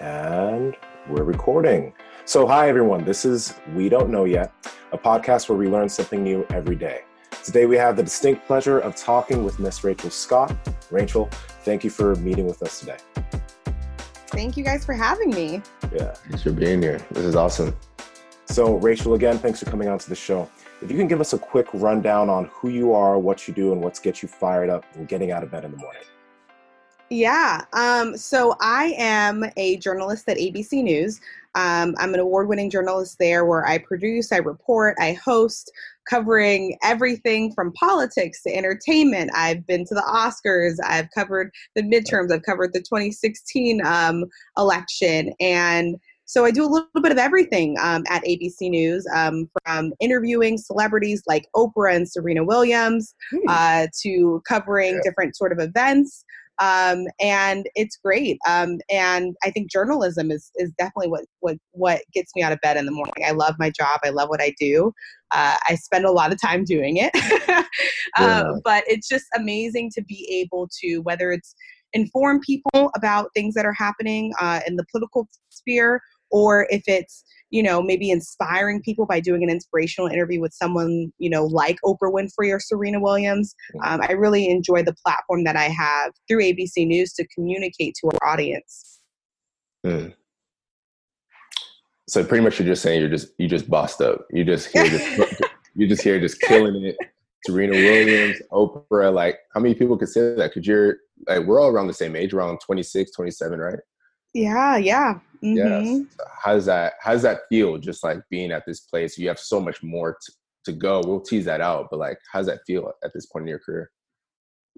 And we're recording. So, hi everyone. This is We Don't Know Yet, a podcast where we learn something new every day. Today we have the distinct pleasure of talking with Miss Rachel Scott. Rachel, thank you for meeting with us today. Thank you guys for having me. Yeah. Thanks for being here. This is awesome. So, Rachel, again, thanks for coming on to the show. If you can give us a quick rundown on who you are, what you do, and what's get you fired up and getting out of bed in the morning. Yeah. Um, so I am a journalist at ABC News. Um, I'm an award winning journalist there where I produce, I report, I host, covering everything from politics to entertainment. I've been to the Oscars, I've covered the midterms, I've covered the 2016 um, election. And so I do a little bit of everything um, at ABC News, um, from interviewing celebrities like Oprah and Serena Williams Hmm. uh, to covering Yeah. different sort of events. Um, and it's great. Um, and I think journalism is is definitely what what what gets me out of bed in the morning. I love my job. I love what I do. Uh, I spend a lot of time doing it. Yeah. uh, but it's just amazing to be able to whether it's inform people about things that are happening uh, in the political sphere or if it's you know maybe inspiring people by doing an inspirational interview with someone you know like oprah winfrey or serena williams um, i really enjoy the platform that i have through abc news to communicate to our audience Hmm. So pretty much you're just saying you're just you just bossed up. You just here just you just here just killing it. Serena Williams, Oprah, like how many people could say that? Because you're like we're all around the same age, around 26, 27, right? yeah yeah mhm. Yes. How does that how does that feel just like being at this place? You have so much more to, to go. We'll tease that out, but like how does that feel at this point in your career?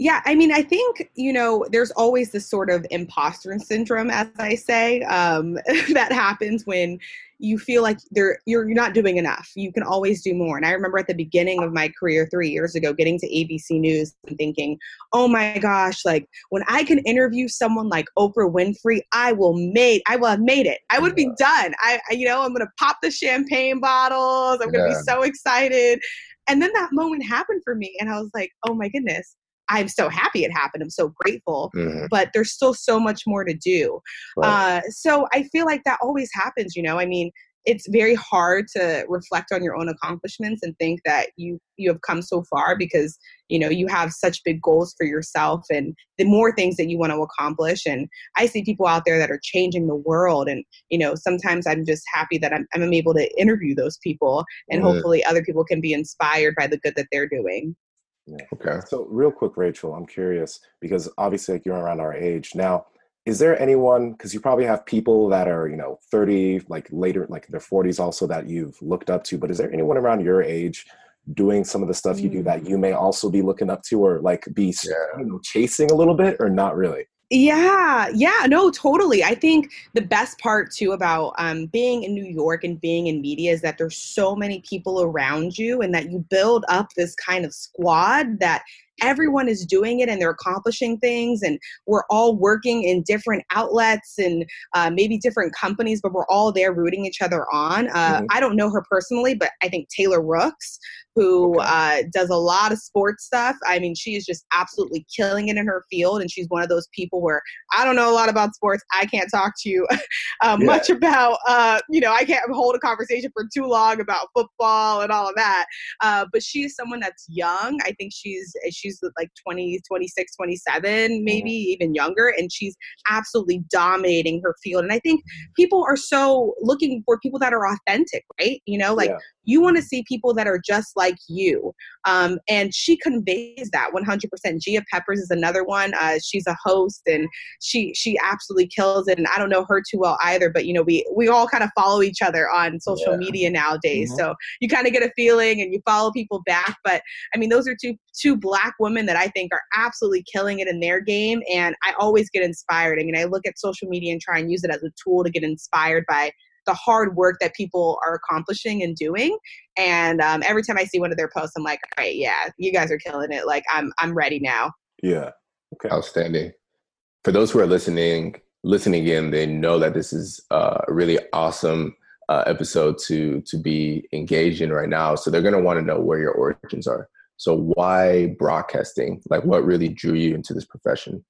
Yeah, I mean, I think, you know, there's always this sort of imposter syndrome, as I say, um, that happens when you feel like there you're, you're not doing enough. You can always do more. And I remember at the beginning of my career three years ago, getting to ABC News and thinking, oh my gosh, like when I can interview someone like Oprah Winfrey, I will made I will have made it. I would be done. I, I- you know, I'm gonna pop the champagne bottles. I'm gonna Yeah. be so excited. And then that moment happened for me, and I was like, oh my goodness. I'm so happy it happened. I'm so grateful, Mhm. but there's still so much more to do. Right. Uh, so I feel like that always happens, you know. I mean, it's very hard to reflect on your own accomplishments and think that you you have come so far because you know you have such big goals for yourself and the more things that you want to accomplish and i see people out there that are changing the world and you know sometimes i'm just happy that i'm, I'm able to interview those people and Mhm. hopefully other people can be inspired by the good that they're doing okay. So, real quick, Rachel, I'm curious because obviously, like, you're around our age now. Is there anyone? Because you probably have people that are, you know, 30, like later, like their 40s, also that you've looked up to. But is there anyone around your age doing some of the stuff you do Mm. that you may also be looking up to, or like be, Yeah. I don't know, chasing a little bit, or not really? Yeah, yeah, no, totally. I think the best part too about um, being in New York and being in media is that there's so many people around you, and that you build up this kind of squad that everyone is doing it and they're accomplishing things, and we're all working in different outlets and uh, maybe different companies, but we're all there rooting each other on. Uh, Mhm. I don't know her personally, but I think Taylor Rooks, who uh, does a lot of sports stuff. I mean, she is just absolutely killing it in her field, and she's one of those people where I don't know a lot about sports. I can't talk to you uh, Yeah. much about, uh, you know, I can't hold a conversation for too long about football and all of that. Uh, but she's someone that's young. I think she's she's like 20, 26, 27, mm-hmm. maybe even younger, and she's absolutely dominating her field. And I think people are so looking for people that are authentic, right? You know, like Yeah. You want to see people that are just like you. Um, and she conveys that 100%. Gia Peppers is another one. Uh, she's a host and she she absolutely kills it. And I don't know her too well either, but you know, we we all kind of follow each other on social Yeah. media nowadays. Mhm. So you kind of get a feeling and you follow people back. But I mean, those are two two black women that I think are absolutely killing it in their game. And I always get inspired. I mean, I look at social media and try and use it as a tool to get inspired by the hard work that people are accomplishing and doing. And um, every time I see one of their posts, I'm like, all right, yeah, you guys are killing it. Like I'm I'm ready now. Yeah. Okay. Outstanding. For those who are listening, listening in, they know that this is uh, a really awesome uh, episode to to be engaged in right now. So they're going to want to know where your origins are. So why broadcasting? Like, what really drew you into this profession?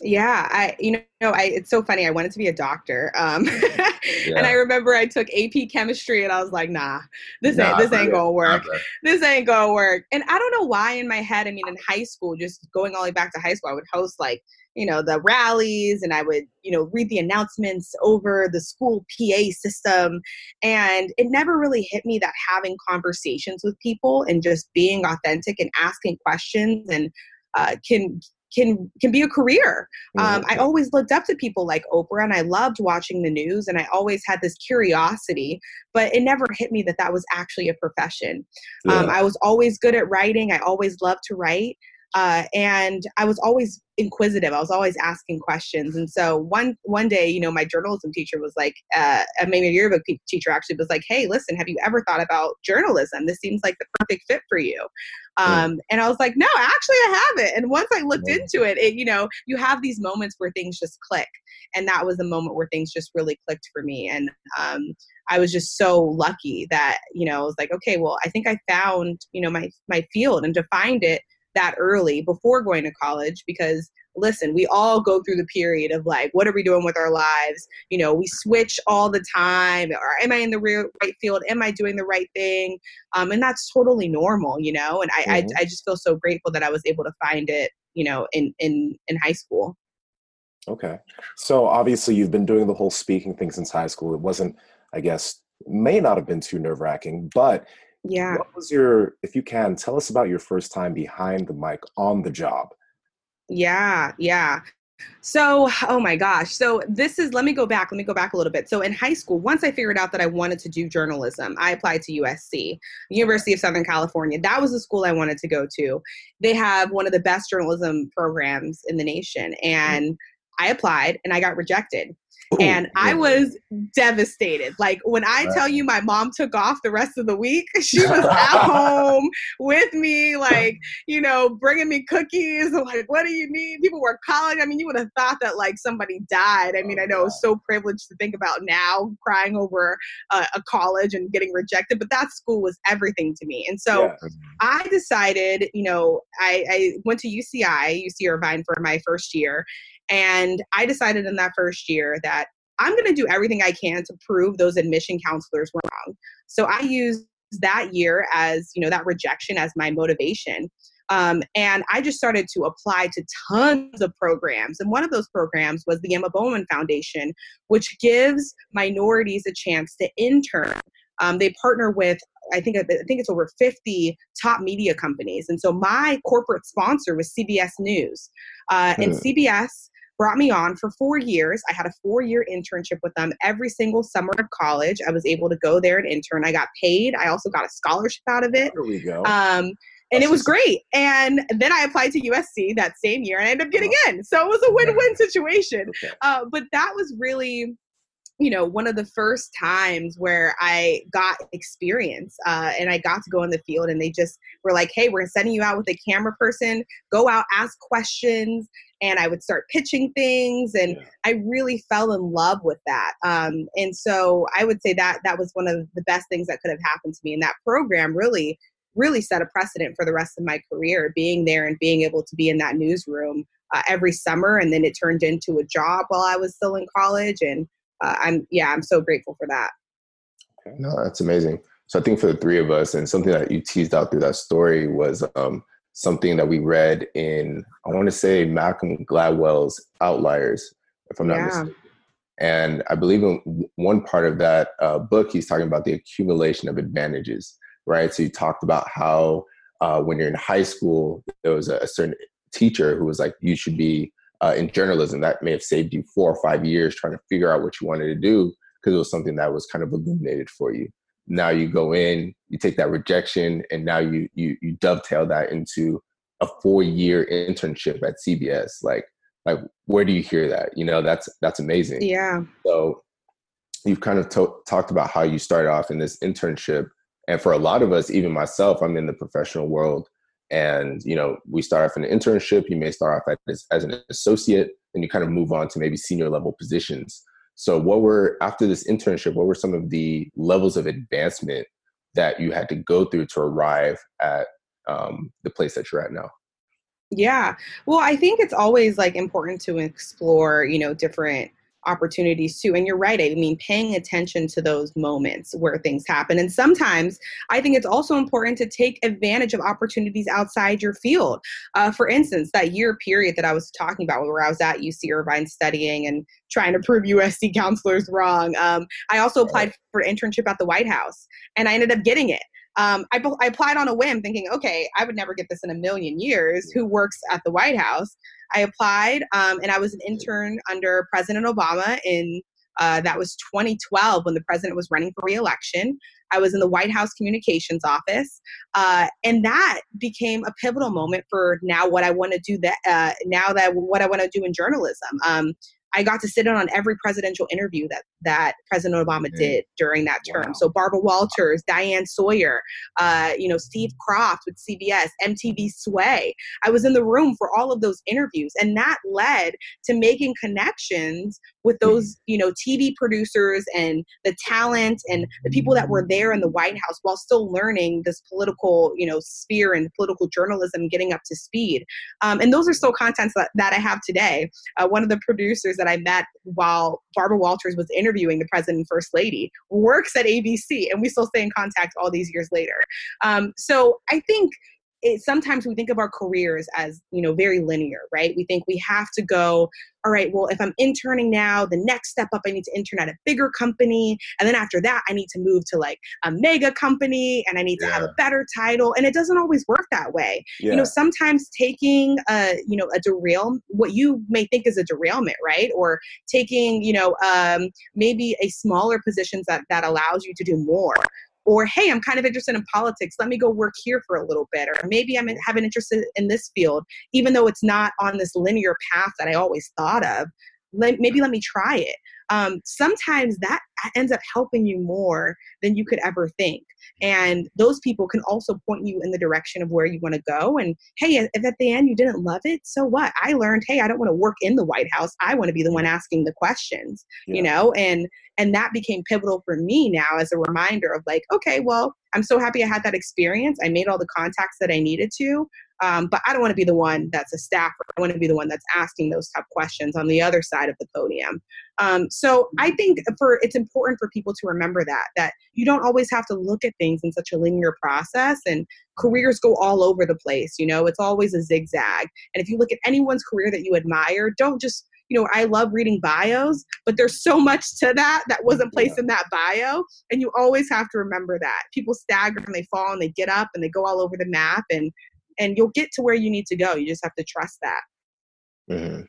Yeah, I you know I it's so funny. I wanted to be a doctor, um, yeah. and I remember I took AP chemistry, and I was like, Nah, this nah, ain't this ain't gonna work. This ain't gonna work. And I don't know why in my head. I mean, in high school, just going all the way back to high school, I would host like you know the rallies, and I would you know read the announcements over the school PA system, and it never really hit me that having conversations with people and just being authentic and asking questions and uh, can can can be a career. Um, I always looked up to people like Oprah, and I loved watching the news, and I always had this curiosity, but it never hit me that that was actually a profession. Um, yeah. Um, I was always good at writing. I always loved to write, uh, and I was always inquisitive. I was always asking questions. And so one one day, you know, my journalism teacher was like, uh, maybe a yearbook teacher actually was like, "Hey, listen, have you ever thought about journalism? This seems like the perfect fit for you." Um, mm. And I was like, "No, actually, I haven't." And once I looked mm. into it, it, you know, you have these moments where things just click, and that was the moment where things just really clicked for me. And um, I was just so lucky that you know, I was like, "Okay, well, I think I found you know my my field and defined it." That early before going to college because listen, we all go through the period of like, what are we doing with our lives? You know, we switch all the time. Or am I in the right field? Am I doing the right thing? Um, and that's totally normal, you know. And I, mm-hmm. I, I just feel so grateful that I was able to find it, you know, in in in high school. Okay, so obviously you've been doing the whole speaking thing since high school. It wasn't, I guess, may not have been too nerve wracking, but yeah. What was your, if you can, tell us about your first time behind the mic on the job? Yeah, yeah. So, oh my gosh. So, this is, let me go back. Let me go back a little bit. So, in high school, once I figured out that I wanted to do journalism, I applied to USC, University of Southern California. That was the school I wanted to go to. They have one of the best journalism programs in the nation. Mm-hmm. And I applied and I got rejected. Ooh, and I was devastated. Like when I tell you my mom took off the rest of the week, she was at home with me, like, you know, bringing me cookies. Like, what do you need? People were calling. I mean, you would have thought that like somebody died. I mean, I know it's so privileged to think about now crying over uh, a college and getting rejected, but that school was everything to me. And so yeah. I decided, you know, I, I went to UCI, UC Irvine for my first year. And I decided in that first year that I'm going to do everything I can to prove those admission counselors were wrong. So I used that year as, you know, that rejection as my motivation. Um, and I just started to apply to tons of programs. And one of those programs was the Emma Bowen Foundation, which gives minorities a chance to intern. Um, they partner with I think I think it's over 50 top media companies, and so my corporate sponsor was CBS News, uh, and hmm. CBS brought me on for four years. I had a four year internship with them every single summer of college. I was able to go there and intern. I got paid. I also got a scholarship out of it. There we go. Um, and it was great. And then I applied to USC that same year and I ended up getting in. So it was a win win situation. Uh, but that was really you know one of the first times where i got experience uh, and i got to go in the field and they just were like hey we're sending you out with a camera person go out ask questions and I would start pitching things, and yeah. I really fell in love with that. Um, and so I would say that that was one of the best things that could have happened to me. And that program really, really set a precedent for the rest of my career. Being there and being able to be in that newsroom uh, every summer, and then it turned into a job while I was still in college. And uh, I'm yeah, I'm so grateful for that. No, that's amazing. So I think for the three of us, and something that you teased out through that story was um, something that we read in I want to say Malcolm Gladwell's Outliers, if I'm not yeah. mistaken. And I believe in one part of that uh, book, he's talking about the accumulation of advantages, right? So he talked about how uh, when you're in high school, there was a, certain teacher who was like, you should be uh, in journalism. That may have saved you four or five years trying to figure out what you wanted to do because it was something that was kind of illuminated for you. Now you go in you take that rejection and now you you, you dovetail that into a four year internship at cbs like like where do you hear that? You know that's that's amazing. Yeah. So you've kind of to- talked about how you started off in this internship and for a lot of us even myself i'm in the professional world and you know we start off in an internship you may start off as, as an associate and you kind of move on to maybe senior level positions so, what were after this internship? What were some of the levels of advancement that you had to go through to arrive at um, the place that you're at now? Yeah. Well, I think it's always like important to explore, you know, different opportunities too. And you're right. I mean, paying attention to those moments where things happen. And sometimes I think it's also important to take advantage of opportunities outside your field. Uh, for instance, that year period that I was talking about where I was at UC Irvine studying and trying to prove USC counselors wrong. Um, I also applied for an internship at the White House and I ended up getting it. Um, I, I, applied on a whim thinking, okay, I would never get this in a million years. Who works at the White House? I applied um, and I was an intern under President Obama in uh, that was 2012 when the president was running for reelection. I was in the White House communications office, uh, and that became a pivotal moment for now what I want to do. That uh, now that what I want to do in journalism. Um, I got to sit in on every presidential interview that that President Obama mm-hmm. did during that term. Wow. So Barbara Walters, Diane Sawyer, uh, you know Steve Kroft with CBS, MTV Sway. I was in the room for all of those interviews, and that led to making connections with mm-hmm. those you know TV producers and the talent and the people that were there in the White House while still learning this political you know sphere and political journalism, getting up to speed. Um, and those are still contents that, that I have today. Uh, one of the producers that I met while Barbara Walters was interviewing the president and first lady works at ABC, and we still stay in contact all these years later. Um, so I think it, sometimes we think of our careers as you know very linear right? We think we have to go all right well if i'm interning now the next step up i need to intern at a bigger company. And then after that i need to move to like a mega company and i need yeah. to have a better title. And it doesn't always work that way. Yeah. you know sometimes taking a you know a derail what you may think is a derailment right? Or taking you know um, maybe a smaller positions that that allows you to do more or hey i'm kind of interested in politics. Let me go work here for a little bit or maybe i'm in, have an interest in this field even though it's not on this linear path that i always thought of. Let, maybe let me try it um, sometimes that ends up helping you more than you could ever think. And those people can also point you in the direction of where you want to go and hey if at the end you didn't love it so what? I learned hey i don't want to work in the white house. I want to be the one asking the questions yeah. you know? And and that became pivotal for me now as a reminder of like okay well i'm so happy i had that experience. I made all the contacts that i needed to um, but i don't want to be the one that's a staffer i want to be the one that's asking those tough questions on the other side of the podium um, so i think for it's important for people to remember that that you don't always have to look at things in such a linear process and careers go all over the place you know it's always a zigzag and if you look at anyone's career that you admire don't just you know, I love reading bios, but there's so much to that that wasn't placed yeah. in that bio. And you always have to remember that. People stagger and they fall and they get up and they go all over the map and and you'll get to where you need to go. You just have to trust that. Mm-hmm.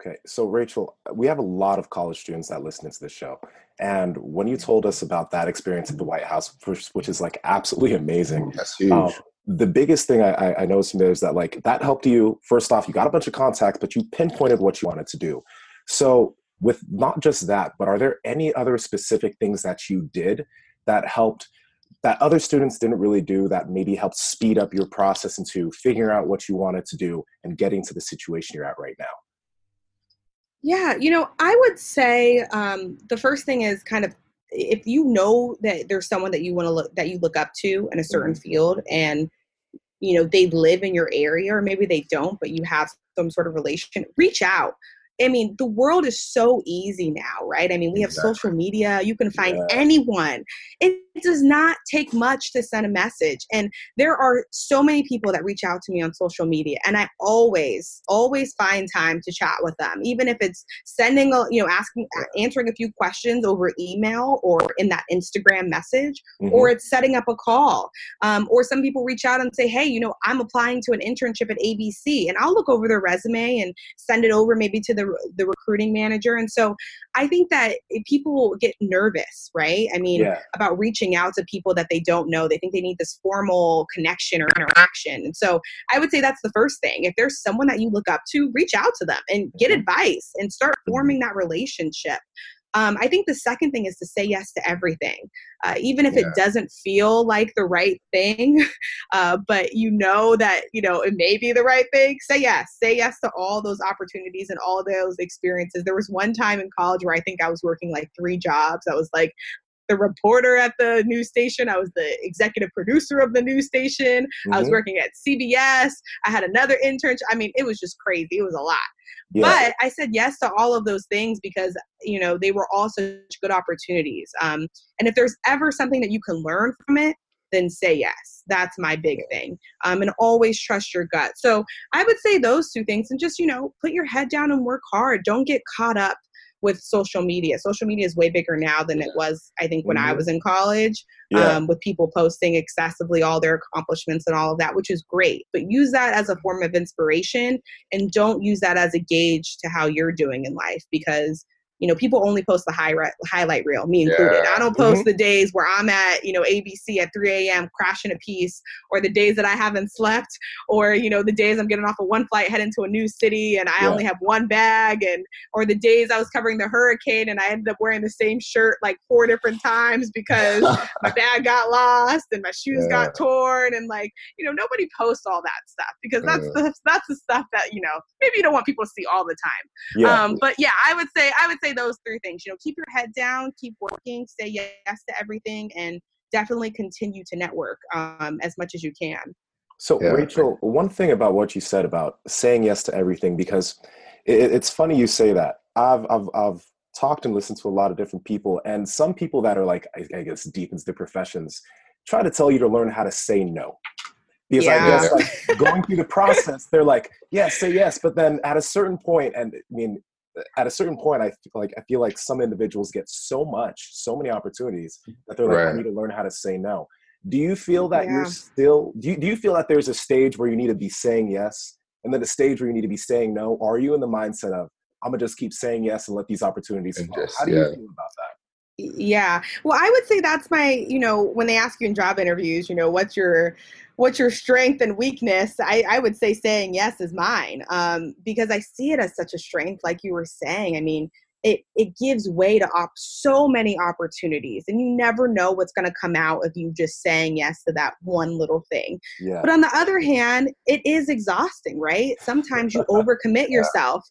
Okay, so Rachel, we have a lot of college students that listen to this show. And when you told us about that experience at the White House, which is like absolutely amazing, that's huge. Um, the biggest thing I, I noticed from there is that like that helped you. First off, you got a bunch of contacts, but you pinpointed what you wanted to do. So with not just that, but are there any other specific things that you did that helped that other students didn't really do that maybe helped speed up your process into figuring out what you wanted to do and getting to the situation you're at right now? Yeah, you know, I would say um, the first thing is kind of if you know that there's someone that you want to look that you look up to in a certain mm-hmm. field and you know they live in your area or maybe they don't but you have some sort of relation reach out I mean, the world is so easy now, right? I mean, we have exactly. social media. You can find yeah. anyone. It does not take much to send a message. And there are so many people that reach out to me on social media. And I always, always find time to chat with them, even if it's sending, a, you know, asking, answering a few questions over email or in that Instagram message, mm-hmm. or it's setting up a call. Um, or some people reach out and say, hey, you know, I'm applying to an internship at ABC. And I'll look over their resume and send it over maybe to the the recruiting manager. And so I think that people get nervous, right? I mean, yeah. about reaching out to people that they don't know. They think they need this formal connection or interaction. And so I would say that's the first thing. If there's someone that you look up to, reach out to them and get mm-hmm. advice and start forming that relationship. Um, I think the second thing is to say yes to everything, uh, even if yeah. it doesn't feel like the right thing, uh, but you know that you know it may be the right thing. Say yes, say yes to all those opportunities and all those experiences. There was one time in college where I think I was working like three jobs. I was like the reporter at the news station. I was the executive producer of the news station. Mm-hmm. I was mm-hmm. working at CBS. I had another internship. I mean, it was just crazy. It was a lot. Yeah. But I said yes to all of those things because you know they were all such good opportunities. Um, and if there's ever something that you can learn from it, then say yes. That's my big thing. Um, and always trust your gut. So I would say those two things, and just you know put your head down and work hard. Don't get caught up with social media. Social media is way bigger now than it was, I think, when mm-hmm. I was in college, yeah. um, with people posting excessively all their accomplishments and all of that, which is great. But use that as a form of inspiration and don't use that as a gauge to how you're doing in life because you know, people only post the high re- highlight reel, me included. Yeah. I don't post mm-hmm. the days where I'm at, you know, ABC at 3 a.m. crashing a piece, or the days that I haven't slept, or you know, the days I'm getting off of one flight heading to a new city and I yeah. only have one bag, and or the days I was covering the hurricane and I ended up wearing the same shirt like four different times because my bag got lost and my shoes yeah. got torn, and like, you know, nobody posts all that stuff because that's the that's the stuff that you know maybe you don't want people to see all the time. Um, but yeah, I would say I would say say those three things. You know, keep your head down, keep working, say yes to everything, and definitely continue to network um, as much as you can. So, yeah. Rachel, one thing about what you said about saying yes to everything, because it, it's funny you say that. I've, I've, I've talked and listened to a lot of different people, and some people that are like, I, I guess, deep into the professions, try to tell you to learn how to say no. Because yeah. I guess like going through the process, they're like, yes, say yes, but then at a certain point, and I mean, at a certain point, I feel like I feel like some individuals get so much, so many opportunities that they're like, right. I need to learn how to say no. Do you feel that yeah. you're still? Do you, do you feel that there's a stage where you need to be saying yes, and then a stage where you need to be saying no? Or are you in the mindset of I'm gonna just keep saying yes and let these opportunities flow? How do yeah. you feel about that? Yeah. Well, I would say that's my, you know, when they ask you in job interviews, you know, what's your what's your strength and weakness i, I would say saying yes is mine um, because i see it as such a strength like you were saying i mean it, it gives way to op- so many opportunities and you never know what's going to come out of you just saying yes to that one little thing yeah. but on the other hand it is exhausting right sometimes you overcommit yeah. yourself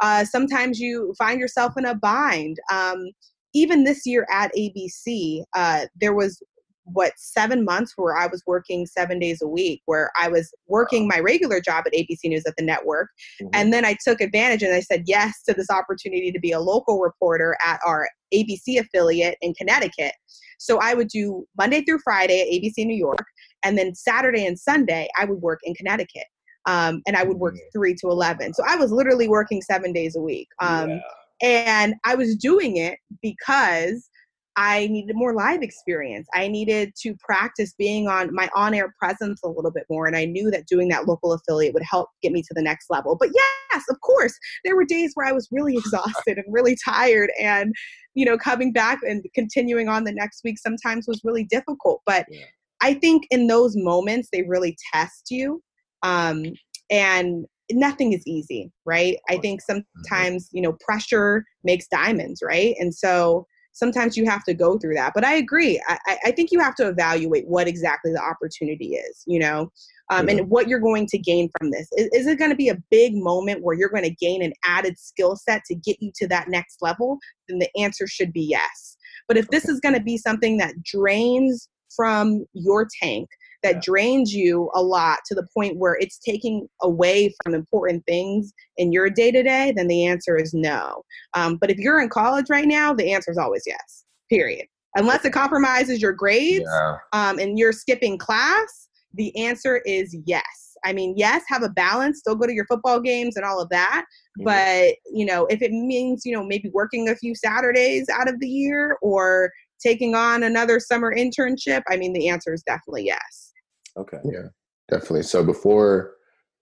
uh, sometimes you find yourself in a bind um, even this year at abc uh, there was what seven months where I was working seven days a week, where I was working my regular job at ABC News at the network. Mm-hmm. And then I took advantage and I said yes to this opportunity to be a local reporter at our ABC affiliate in Connecticut. So I would do Monday through Friday at ABC New York, and then Saturday and Sunday I would work in Connecticut. Um, and I would work mm-hmm. three to 11. So I was literally working seven days a week. Um, yeah. And I was doing it because I needed more live experience. I needed to practice being on my on air presence a little bit more. And I knew that doing that local affiliate would help get me to the next level. But yes, of course, there were days where I was really exhausted and really tired. And, you know, coming back and continuing on the next week sometimes was really difficult. But yeah. I think in those moments, they really test you. Um, and nothing is easy, right? I think mm-hmm. sometimes, you know, pressure makes diamonds, right? And so, sometimes you have to go through that. But I agree. I, I think you have to evaluate what exactly the opportunity is, you know, um, and what you're going to gain from this. Is, is it going to be a big moment where you're going to gain an added skill set to get you to that next level? Then the answer should be yes. But if this is going to be something that drains from your tank, that yeah. drains you a lot to the point where it's taking away from important things in your day to day, then the answer is no. Um, but if you're in college right now, the answer is always yes, period. Unless it compromises your grades yeah. um, and you're skipping class, the answer is yes. I mean, yes, have a balance, still go to your football games and all of that. Mm-hmm. But, you know, if it means, you know, maybe working a few Saturdays out of the year or taking on another summer internship, I mean, the answer is definitely yes. Okay. Yeah, definitely. So before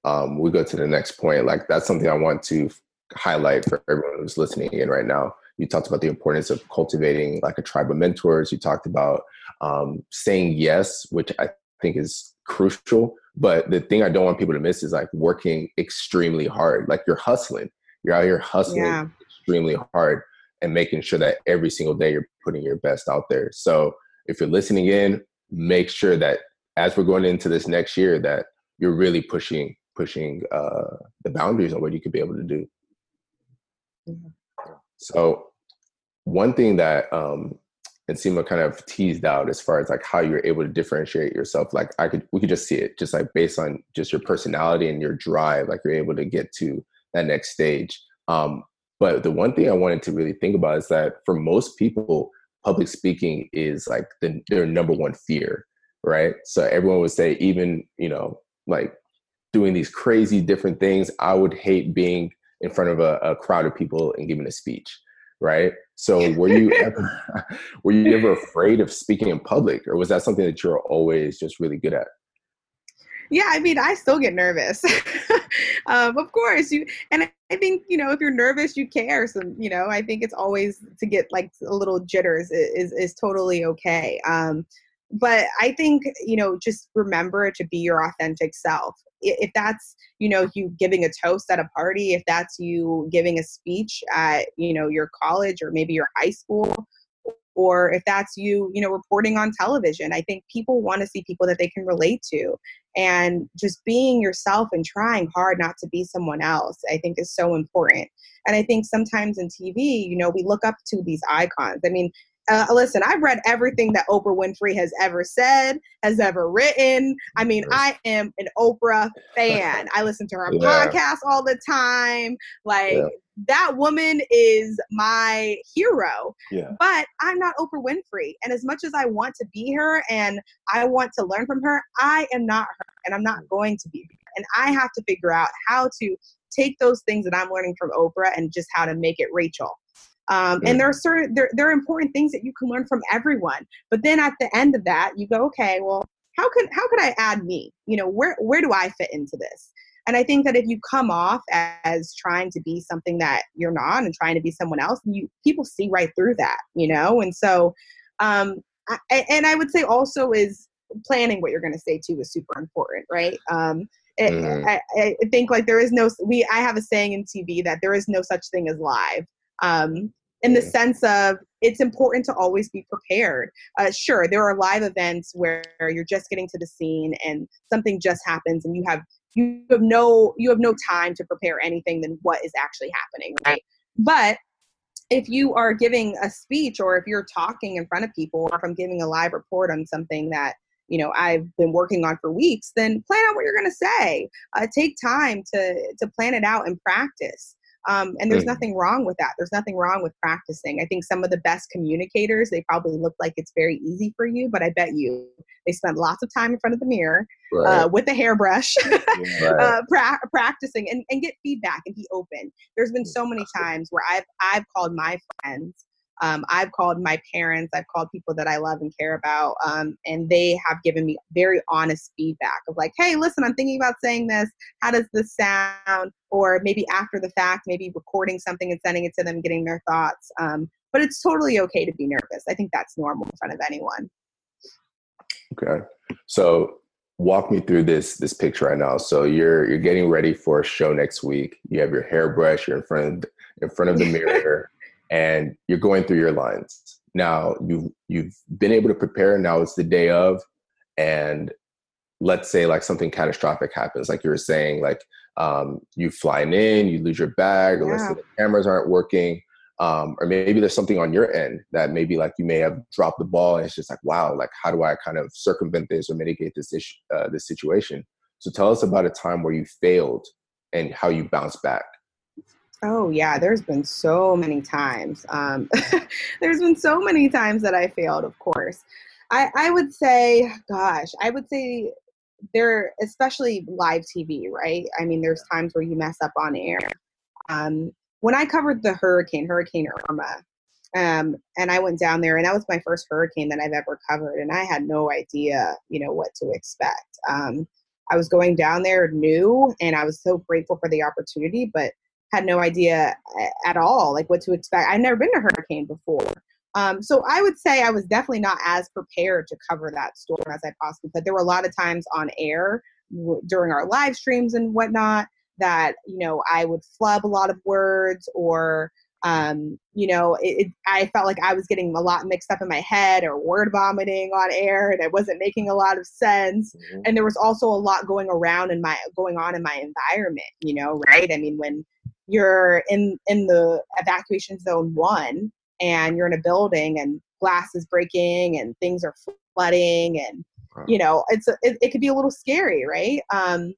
um, we go to the next point, like that's something I want to highlight for everyone who's listening in right now. You talked about the importance of cultivating like a tribe of mentors. You talked about um, saying yes, which I think is crucial. But the thing I don't want people to miss is like working extremely hard. Like you're hustling. You're out here hustling yeah. extremely hard and making sure that every single day you're putting your best out there. So if you're listening in, make sure that as we're going into this next year that you're really pushing pushing uh, the boundaries on what you could be able to do. Mm-hmm. So one thing that um, and Seema kind of teased out as far as like how you're able to differentiate yourself. Like I could, we could just see it, just like based on just your personality and your drive, like you're able to get to that next stage. Um, but the one thing I wanted to really think about is that for most people, public speaking is like the, their number one fear, right? So everyone would say, even you know, like doing these crazy different things, I would hate being in front of a, a crowd of people and giving a speech right? So were you ever were you ever afraid of speaking in public, or was that something that you're always just really good at? Yeah, I mean, I still get nervous. um, of course, you and I think you know if you're nervous, you care. So you know, I think it's always to get like a little jitters is is, totally okay. Um, but I think you know just remember to be your authentic self. If that's you know you giving a toast at a party if that's you giving a speech at you know your college or maybe your high school or if that's you you know reporting on television i think people want to see people that they can relate to. And just being yourself and trying hard not to be someone else i think is so important. And i think sometimes in tv you know we look up to these icons. I mean uh, listen, I've read everything that Oprah Winfrey has ever said, has ever written. I mean, I am an Oprah fan. I listen to her yeah. podcast all the time. Like, yeah. that woman is my hero. Yeah. But I'm not Oprah Winfrey. And as much as I want to be her and I want to learn from her, I am not her and I'm not mm. going to be her. And I have to figure out how to take those things that I'm learning from Oprah and just how to make it Rachel. Um, and there are certain there, there are important things that you can learn from everyone. But then at the end of that, you go, okay, well, how could how could I add me? You know, where where do I fit into this? And I think that if you come off as trying to be something that you're not and trying to be someone else, you people see right through that, you know. And so, um, I, and I would say also is planning what you're going to say too is super important, right? Um, it, mm. I, I think like there is no we I have a saying in TV that there is no such thing as live. Um, in the sense of it's important to always be prepared. Uh, sure, there are live events where you're just getting to the scene and something just happens and you have you have no you have no time to prepare anything than what is actually happening, right? But if you are giving a speech or if you're talking in front of people or if I'm giving a live report on something that you know I've been working on for weeks, then plan out what you're going to say. Uh, take time to to plan it out and practice. Um, and there's mm. nothing wrong with that. There's nothing wrong with practicing. I think some of the best communicators, they probably look like it's very easy for you, but I bet you they spend lots of time in front of the mirror right. uh, with a hairbrush, right. uh, pra- practicing and, and get feedback and be open. There's been so many times where I've I've called my friends um, I've called my parents, I've called people that I love and care about, um, and they have given me very honest feedback of like, hey, listen, I'm thinking about saying this. How does this sound? Or maybe after the fact, maybe recording something and sending it to them, getting their thoughts. Um, but it's totally okay to be nervous. I think that's normal in front of anyone. Okay. So walk me through this this picture right now. So you're you're getting ready for a show next week. You have your hairbrush. You're in front of, in front of the mirror and you're going through your lines. Now you've you've been able to prepare. Now it's the day of, and let's say like something catastrophic happens, like you were saying, like um, you flying in, you lose your bag, or yeah. let's say the cameras aren't working. Um, or maybe there's something on your end that maybe like you may have dropped the ball and it's just like wow like how do i kind of circumvent this or mitigate this issue uh, this situation so tell us about a time where you failed and how you bounced back Oh yeah, there's been so many times. Um, there's been so many times that I failed. Of course, I I would say, gosh, I would say there, especially live TV, right? I mean, there's times where you mess up on air. Um, when I covered the hurricane, Hurricane Irma, um, and I went down there, and that was my first hurricane that I've ever covered, and I had no idea, you know, what to expect. Um, I was going down there new, and I was so grateful for the opportunity, but had no idea at all like what to expect. I'd never been to hurricane before. Um, so I would say I was definitely not as prepared to cover that storm as I possibly could. There were a lot of times on air w- during our live streams and whatnot that you know I would flub a lot of words or um, you know it, it, I felt like I was getting a lot mixed up in my head or word vomiting on air and it wasn't making a lot of sense. Mm-hmm. And there was also a lot going around in my going on in my environment. You know, right? I mean when you're in in the evacuation zone one and you're in a building and glass is breaking and things are flooding and you know it's it, it could be a little scary right? Um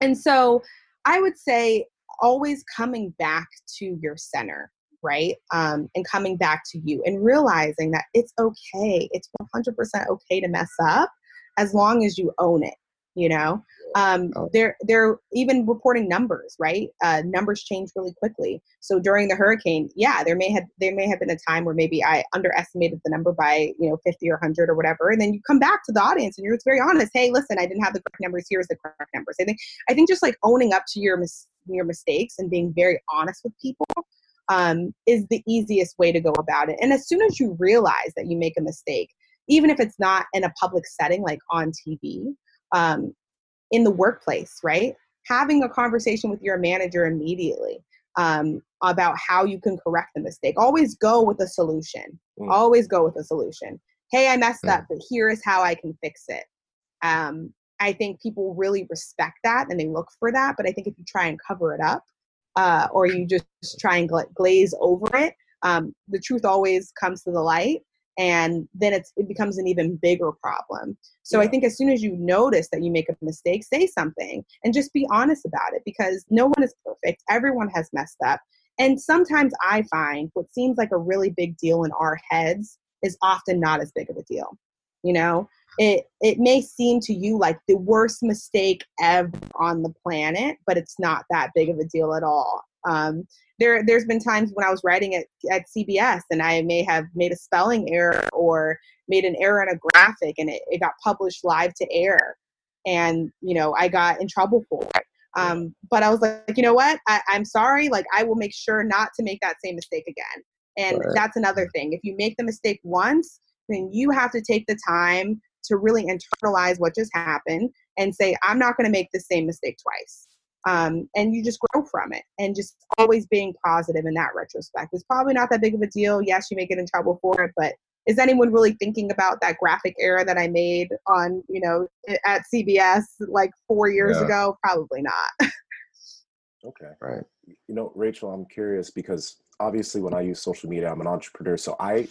and so i would say always coming back to your center right? Um and coming back to you and realizing that it's okay it's 100% okay to mess up as long as you own it you know um, oh. they're they're even reporting numbers right? Uh, numbers change really quickly. So during the hurricane yeah there may have there may have been a time where maybe i underestimated the number by you know 50 or 100 or whatever and then you come back to the audience and you're very honest hey listen i didn't have the correct numbers. Here's the correct numbers. I think i think just like owning up to your mis- your mistakes and being very honest with people um, is the easiest way to go about it. And as soon as you realize that you make a mistake even if it's not in a public setting like on tv um, in the workplace, right? Having a conversation with your manager immediately um, about how you can correct the mistake. Always go with a solution. Mm. Always go with a solution. Hey, I messed mm. up, but here is how I can fix it. Um, I think people really respect that and they look for that. But I think if you try and cover it up uh, or you just try and glaze over it, um, the truth always comes to the light and then it's, it becomes an even bigger problem. So. I think as soon as you notice that you make a mistake, say something and just be honest about it because no one is perfect. Everyone has messed up. And sometimes I find what seems like a really big deal in our heads is often not as big of a deal. You know, it it may seem to you like the worst mistake ever on the planet, but it's not that big of a deal at all. Um, there there's been times when I was writing at, at CBS and I may have made a spelling error or made an error in a graphic and it, it got published live to air and you know I got in trouble for it. Um, but I was like, you know what? I, I'm sorry. Like I will make sure not to make that same mistake again. And right. that's another thing. If you make the mistake once, then you have to take the time to really internalize what just happened and say, I'm not going to make the same mistake twice um, and you just grow from it and just always being positive in that retrospect. It's probably not that big of a deal. Yes you may get in trouble for it but is anyone really thinking about that graphic error that i made on you know at cbs like four years yeah. ago? Probably not. Okay. Right. You know rachel i'm curious because obviously when i use social media i'm an entrepreneur so i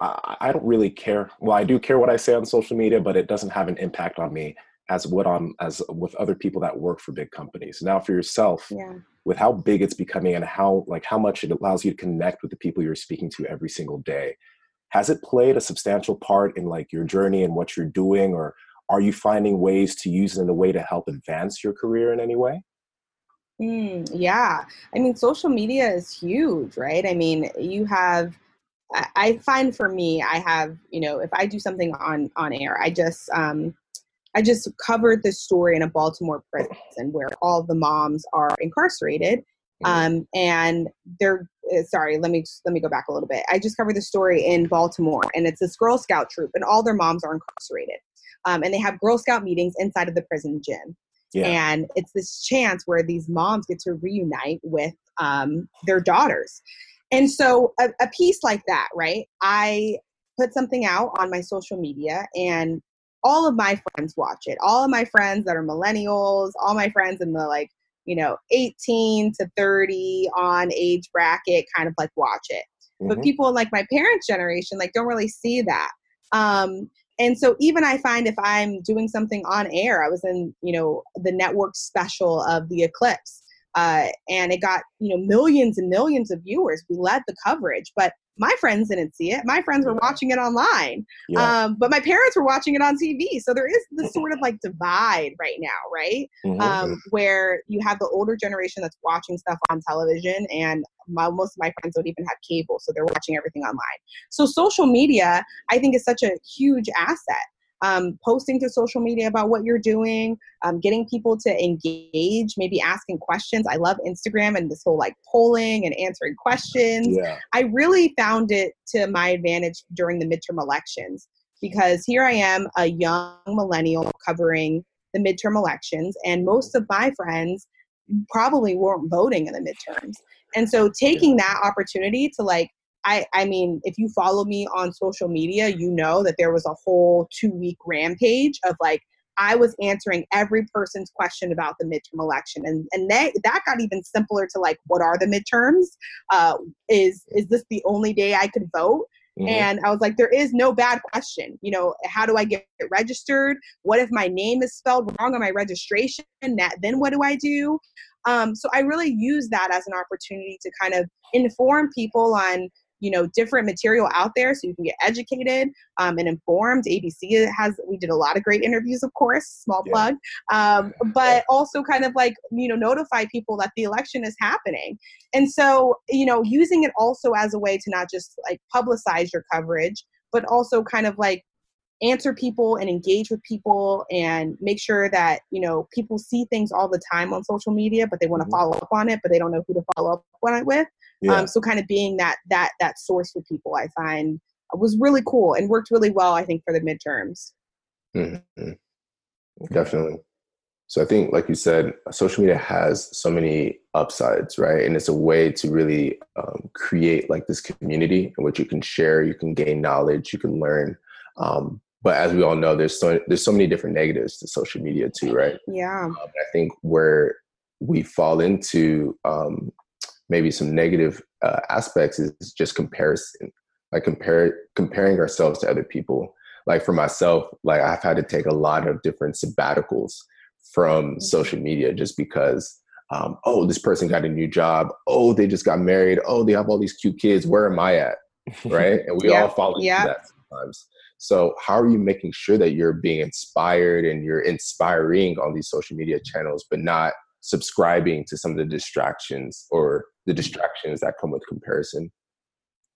I don't really care. Well, I do care what I say on social media, but it doesn't have an impact on me as what on as with other people that work for big companies. Now for yourself yeah. with how big it's becoming and how like how much it allows you to connect with the people you're speaking to every single day has it played a substantial part in like your journey and what you're doing? Or are you finding ways to use it in a way to help advance your career in any way? Mm, yeah. I mean social media is huge right? I mean you have I find for me, I have, you know, if I do something on on air, I just um, I just covered the story in a Baltimore prison where all the moms are incarcerated. Um, and they're uh, sorry, let me let me go back a little bit. I just covered the story in Baltimore, and it's this Girl Scout troop, and all their moms are incarcerated, um, and they have Girl Scout meetings inside of the prison gym. Yeah. And it's this chance where these moms get to reunite with um, their daughters. And so, a, a piece like that, right? I put something out on my social media, and all of my friends watch it. All of my friends that are millennials, all my friends in the like, you know, 18 to 30 on age bracket kind of like watch it. Mm-hmm. But people like my parents' generation like don't really see that. Um, and so even I find if I'm doing something on air, I was in, you know, the network special of the eclipse. Uh, and it got you know millions and millions of viewers. We led the coverage, but my friends didn't see it. My friends were watching it online, yeah. um, but my parents were watching it on TV. So there is this sort of like divide right now, right? Mm-hmm. Um, where you have the older generation that's watching stuff on television, and my, most of my friends don't even have cable, so they're watching everything online. So social media, I think, is such a huge asset um, posting to social media about what you're doing, um, getting people to engage, maybe asking questions. I love Instagram and this whole like polling and answering questions. Yeah. I really found it to my advantage during the midterm elections because here I am, a young millennial covering the midterm elections, and most of my friends probably weren't voting in the midterms. And so taking that opportunity to like I, I mean, if you follow me on social media, you know that there was a whole two week rampage of like, I was answering every person's question about the midterm election. And, and that, that got even simpler to like, what are the midterms? Uh, is, is this the only day I could vote? Mm-hmm. And I was like, there is no bad question. You know, how do I get registered? What if my name is spelled wrong on my registration? That then what do I do? Um, so I really use that as an opportunity to kind of inform people on you know different material out there so you can get educated um, and informed. Abc has we did a lot of great interviews of course small yeah. plug um, but also kind of like you know notify people that the election is happening. And so you know using it also as a way to not just like publicize your coverage but also kind of like answer people and engage with people and make sure that you know people see things all the time on social media but they want to mm-hmm. follow up on it but they don't know who to follow up on it with yeah. um, so kind of being that that that source for people i find was really cool and worked really well i think for the midterms mm-hmm. definitely so i think like you said social media has so many upsides right and it's a way to really um, create like this community in which you can share you can gain knowledge you can learn um, but as we all know, there's so there's so many different negatives to social media too, right? Yeah. Um, I think where we fall into um, maybe some negative uh, aspects is just comparison, like compare comparing ourselves to other people. Like for myself, like I've had to take a lot of different sabbaticals from mm-hmm. social media just because. Um, oh, this person got a new job. Oh, they just got married. Oh, they have all these cute kids. Where am I at? Right? And we all fall into that sometimes. So, how are you making sure that you're being inspired and you're inspiring on these social media channels, but not subscribing to some of the distractions or the distractions that come with comparison?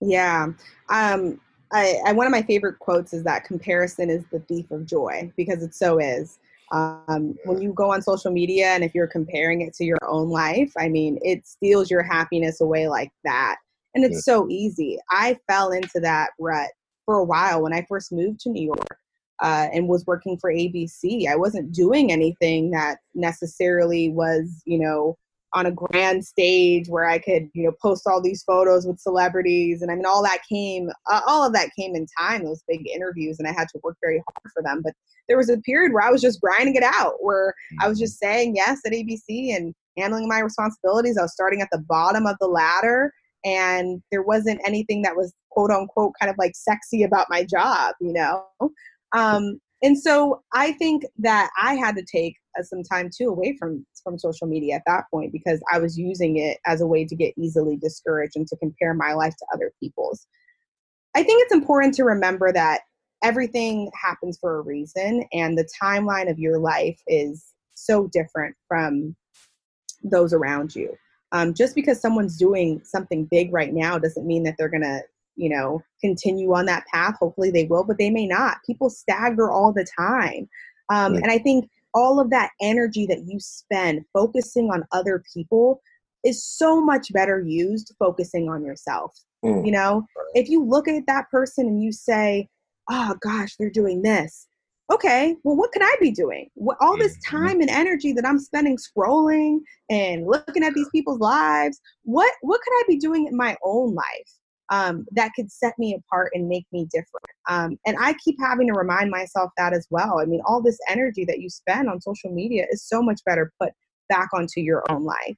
Yeah. Um, I, I, one of my favorite quotes is that comparison is the thief of joy because it so is. Um, when you go on social media and if you're comparing it to your own life, I mean, it steals your happiness away like that. And it's yeah. so easy. I fell into that rut for a while when I first moved to New York uh, and was working for ABC. I wasn't doing anything that necessarily was, you know, on a grand stage where I could, you know, post all these photos with celebrities. And I mean, all that came, uh, all of that came in time, those big interviews, and I had to work very hard for them. But there was a period where I was just grinding it out, where I was just saying yes at ABC and handling my responsibilities. I was starting at the bottom of the ladder and there wasn't anything that was quote unquote kind of like sexy about my job, you know? Um, and so I think that I had to take uh, some time too away from from social media at that point because I was using it as a way to get easily discouraged and to compare my life to other people's. I think it's important to remember that everything happens for a reason and the timeline of your life is so different from those around you. Um, just because someone's doing something big right now doesn't mean that they're going to you know continue on that path hopefully they will but they may not. People stagger all the time um, and i think all of that energy that you spend focusing on other people is so much better used focusing on yourself mm. you know? If you look at that person and you say oh gosh they're doing this. Okay well what could i be doing? What, all this mm-hmm. time and energy that i'm spending scrolling and looking at these people's lives what what could i be doing in my own life um, that could set me apart and make me different. Um, and I keep having to remind myself that as well. I mean, all this energy that you spend on social media is so much better put back onto your own life.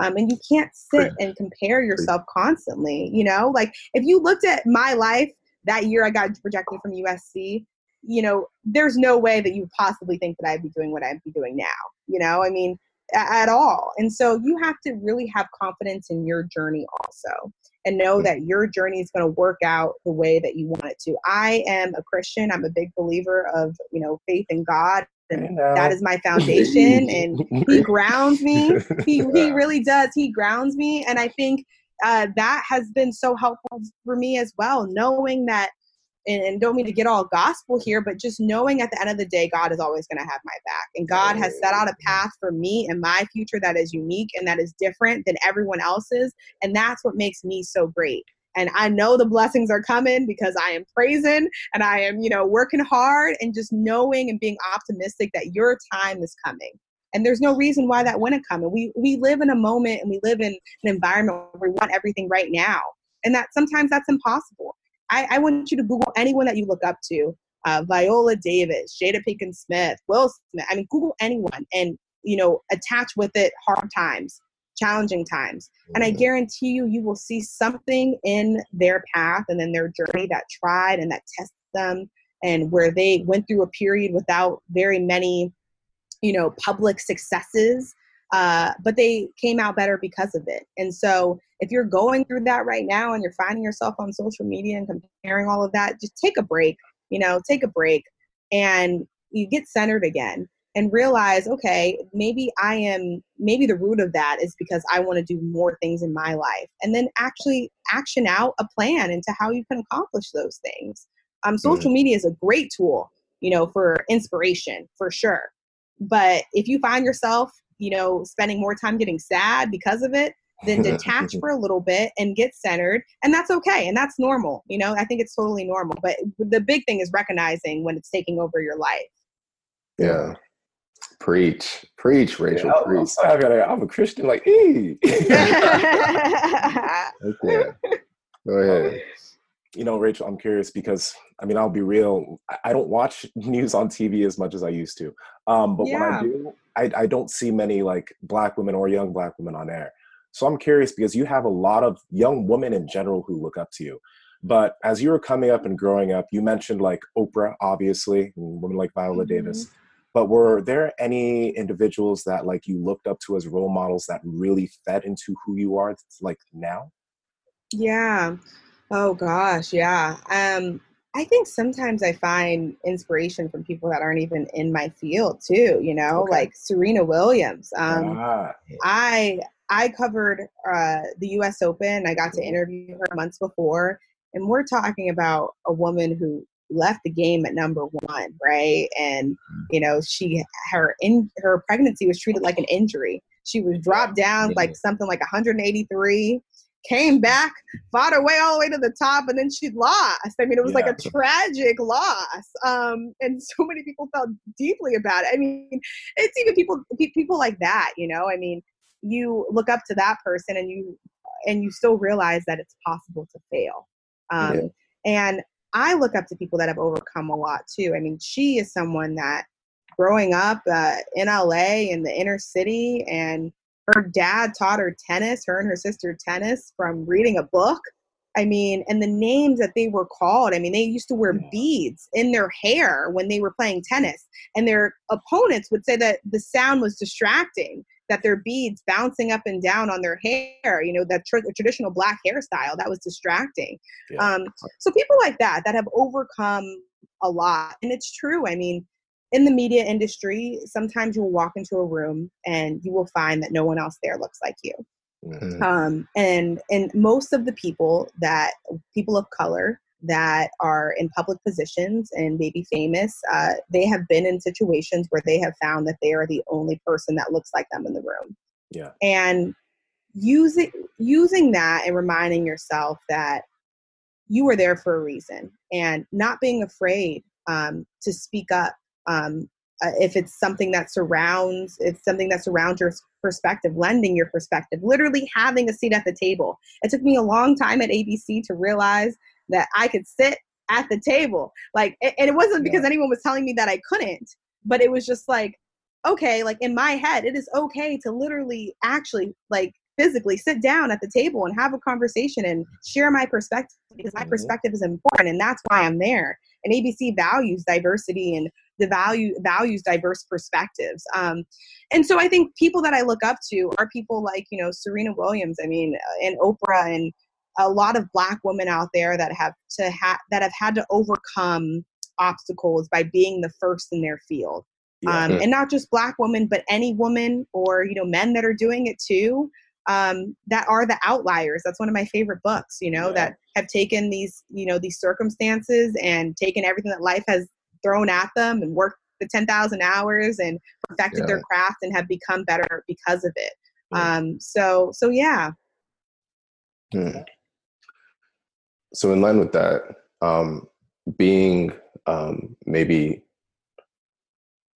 Um, and you can't sit and compare yourself constantly. You know, like if you looked at my life that year I got rejected from USC, you know, there's no way that you possibly think that I'd be doing what I'd be doing now. You know, I mean, at all. And so you have to really have confidence in your journey also and know mm. that your journey is going to work out the way that you want it to. I am a Christian. I'm a big believer of, you know, faith in God and that is my foundation and he grounds me. He he really does. He grounds me and I think uh, that has been so helpful for me as well knowing that and, and don't mean to get all gospel here, but just knowing at the end of the day, God is always going to have my back. And God has set out a path for me and my future that is unique and that is different than everyone else's. And that's what makes me so great. And I know the blessings are coming because I am praising and I am, you know, working hard and just knowing and being optimistic that your time is coming and there's no reason why that wouldn't come and we we live in a moment and we live in an environment where we want everything right now and that sometimes that's impossible I, I want you to Google anyone that you look up to. Uh, Viola Davis, Jada Pinkett Smith, Will Smith. I mean, Google anyone and you know attach with it hard times. challenging times. And I mm-hmm. guarantee you, you will see something in their path and in their journey that tried and that tested them and where they went through a period without very many, you know, public successes. Uh, but they came out better because of it. And so, if you're going through that right now and you're finding yourself on social media and comparing all of that, just take a break. You know, take a break and you get centered again and realize okay maybe i am maybe the root of that is because i want to do more things in my life and then actually action out a plan into how you can accomplish those things um, mm-hmm. social mm. media is a great tool you know for inspiration for sure but if you find yourself you know spending more time getting sad because of it then detach for a little bit and get centered and that's okay and that's normal you know i think it's totally normal but the big thing is recognizing when it's taking over your life yeah Preach, preach, Rachel. Yeah, preach. I'm, so happy I'm a Christian. Like, ee. okay. Go ahead. You know, Rachel, I'm curious because I mean, I'll be real. I don't watch news on TV as much as I used to. Um, but yeah. when I do, I, I don't see many like black women or young black women on air. So I'm curious because you have a lot of young women in general who look up to you. But as you were coming up and growing up, you mentioned like Oprah, obviously, and women like Viola mm-hmm. Davis but were there any individuals that like you looked up to as role models that really fed into who you are like now yeah oh gosh yeah um i think sometimes i find inspiration from people that aren't even in my field too you know okay. like serena williams um ah. i i covered uh the us open i got to mm-hmm. interview her months before and we're talking about a woman who left the game at number one, right? And mm. you know, she her in her pregnancy was treated like an injury. She was dropped down like something like 183, came back, fought her way all the way to the top, and then she lost. I mean, it was yeah. like a tragic loss. Um, and so many people felt deeply about it. I mean, it's even people people like that, you know. I mean, you look up to that person and you and you still realize that it's possible to fail. Um, yeah. And I look up to people that have overcome a lot too. I mean, she is someone that growing up uh, in LA in the inner city, and her dad taught her tennis, her and her sister tennis from reading a book. I mean, and the names that they were called, I mean, they used to wear beads in their hair when they were playing tennis, and their opponents would say that the sound was distracting that their beads bouncing up and down on their hair, you know, that tr- traditional black hairstyle that was distracting. Yeah. Um, so people like that that have overcome a lot, and it's true. I mean, in the media industry, sometimes you'll walk into a room and you will find that no one else there looks like you. Mm-hmm. Um, and and most of the people that people of color that are in public positions and maybe famous, uh, they have been in situations where they have found that they are the only person that looks like them in the room. Yeah. And using using that and reminding yourself that you were there for a reason and not being afraid um, to speak up um, uh, if it's something that surrounds it's something that surrounds your perspective lending your perspective literally having a seat at the table it took me a long time at abc to realize that I could sit at the table. Like, and it wasn't because yeah. anyone was telling me that I couldn't, but it was just like, okay, like in my head, it is okay to literally actually like physically sit down at the table and have a conversation and share my perspective because my mm-hmm. perspective is important and that's why I'm there. And ABC values diversity and the value values diverse perspectives. Um, and so I think people that I look up to are people like you know Serena Williams. I mean, and Oprah and a lot of black women out there that have to ha- that have had to overcome obstacles by being the first in their field yeah. um, and not just black women but any woman or you know men that are doing it too um, that are the outliers that's one of my favorite books you know yeah. that have taken these you know these circumstances and taken everything that life has thrown at them and worked the 10,000 hours and perfected yeah. their craft and have become better because of it. Um, so so yeah. Hmm. So in line with that, um, being um, maybe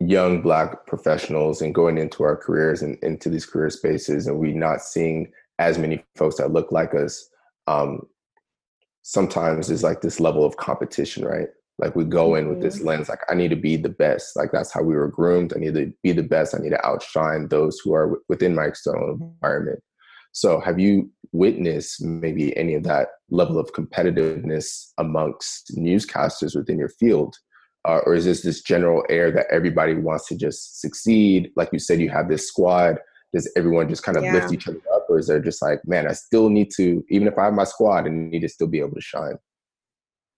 young black professionals and going into our careers and into these career spaces and we not seeing as many folks that look like us um, sometimes there's like this level of competition right like we go in with this mm-hmm. lens like i need to be the best like that's how we were groomed i need to be the best i need to outshine those who are w- within my external environment So, have you witnessed maybe any of that level of competitiveness amongst newscasters within your field? Uh, or is this this general air that everybody wants to just succeed? Like you said, you have this squad. Does everyone just kind of yeah. lift each other up, or is there just like, man, I still need to, even if I have my squad, and need to still be able to shine?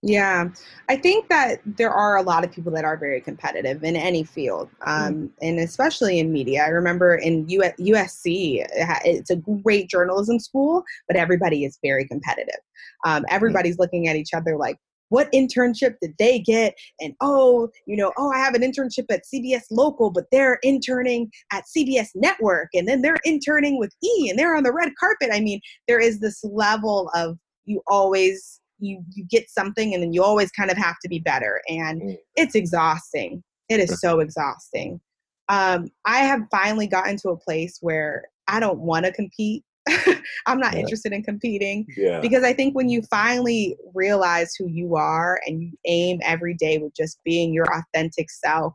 Yeah, I think that there are a lot of people that are very competitive in any field, mm-hmm. um, mm. and especially in media. I remember in U- USC, it's a great journalism school, but everybody is very competitive. Um, mm-hmm. everybody's mm. looking at each other like, what internship did they get? And oh, you know, oh, I have an internship at CBS Local, but they're interning at CBS Network, and then they're interning with E, and they're on the red carpet. I mean, there is this level of you always you you get something and then you always kind of have to be better and mm. it's exhausting it is so exhausting um, i have finally gotten to a place where i don't want to compete i'm not yeah. interested in competing yeah. because i think when you finally realize who you are and you aim every day with just being your authentic self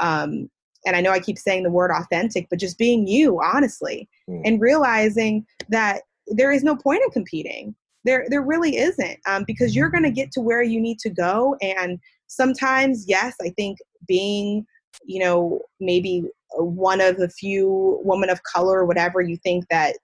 um, and i know i keep saying the word authentic but just being you honestly mm. and realizing that there is no point in competing there there really isn't um, because you're going to get to where you need to go and sometimes yes i think being you know maybe one of the few women of color or whatever you think that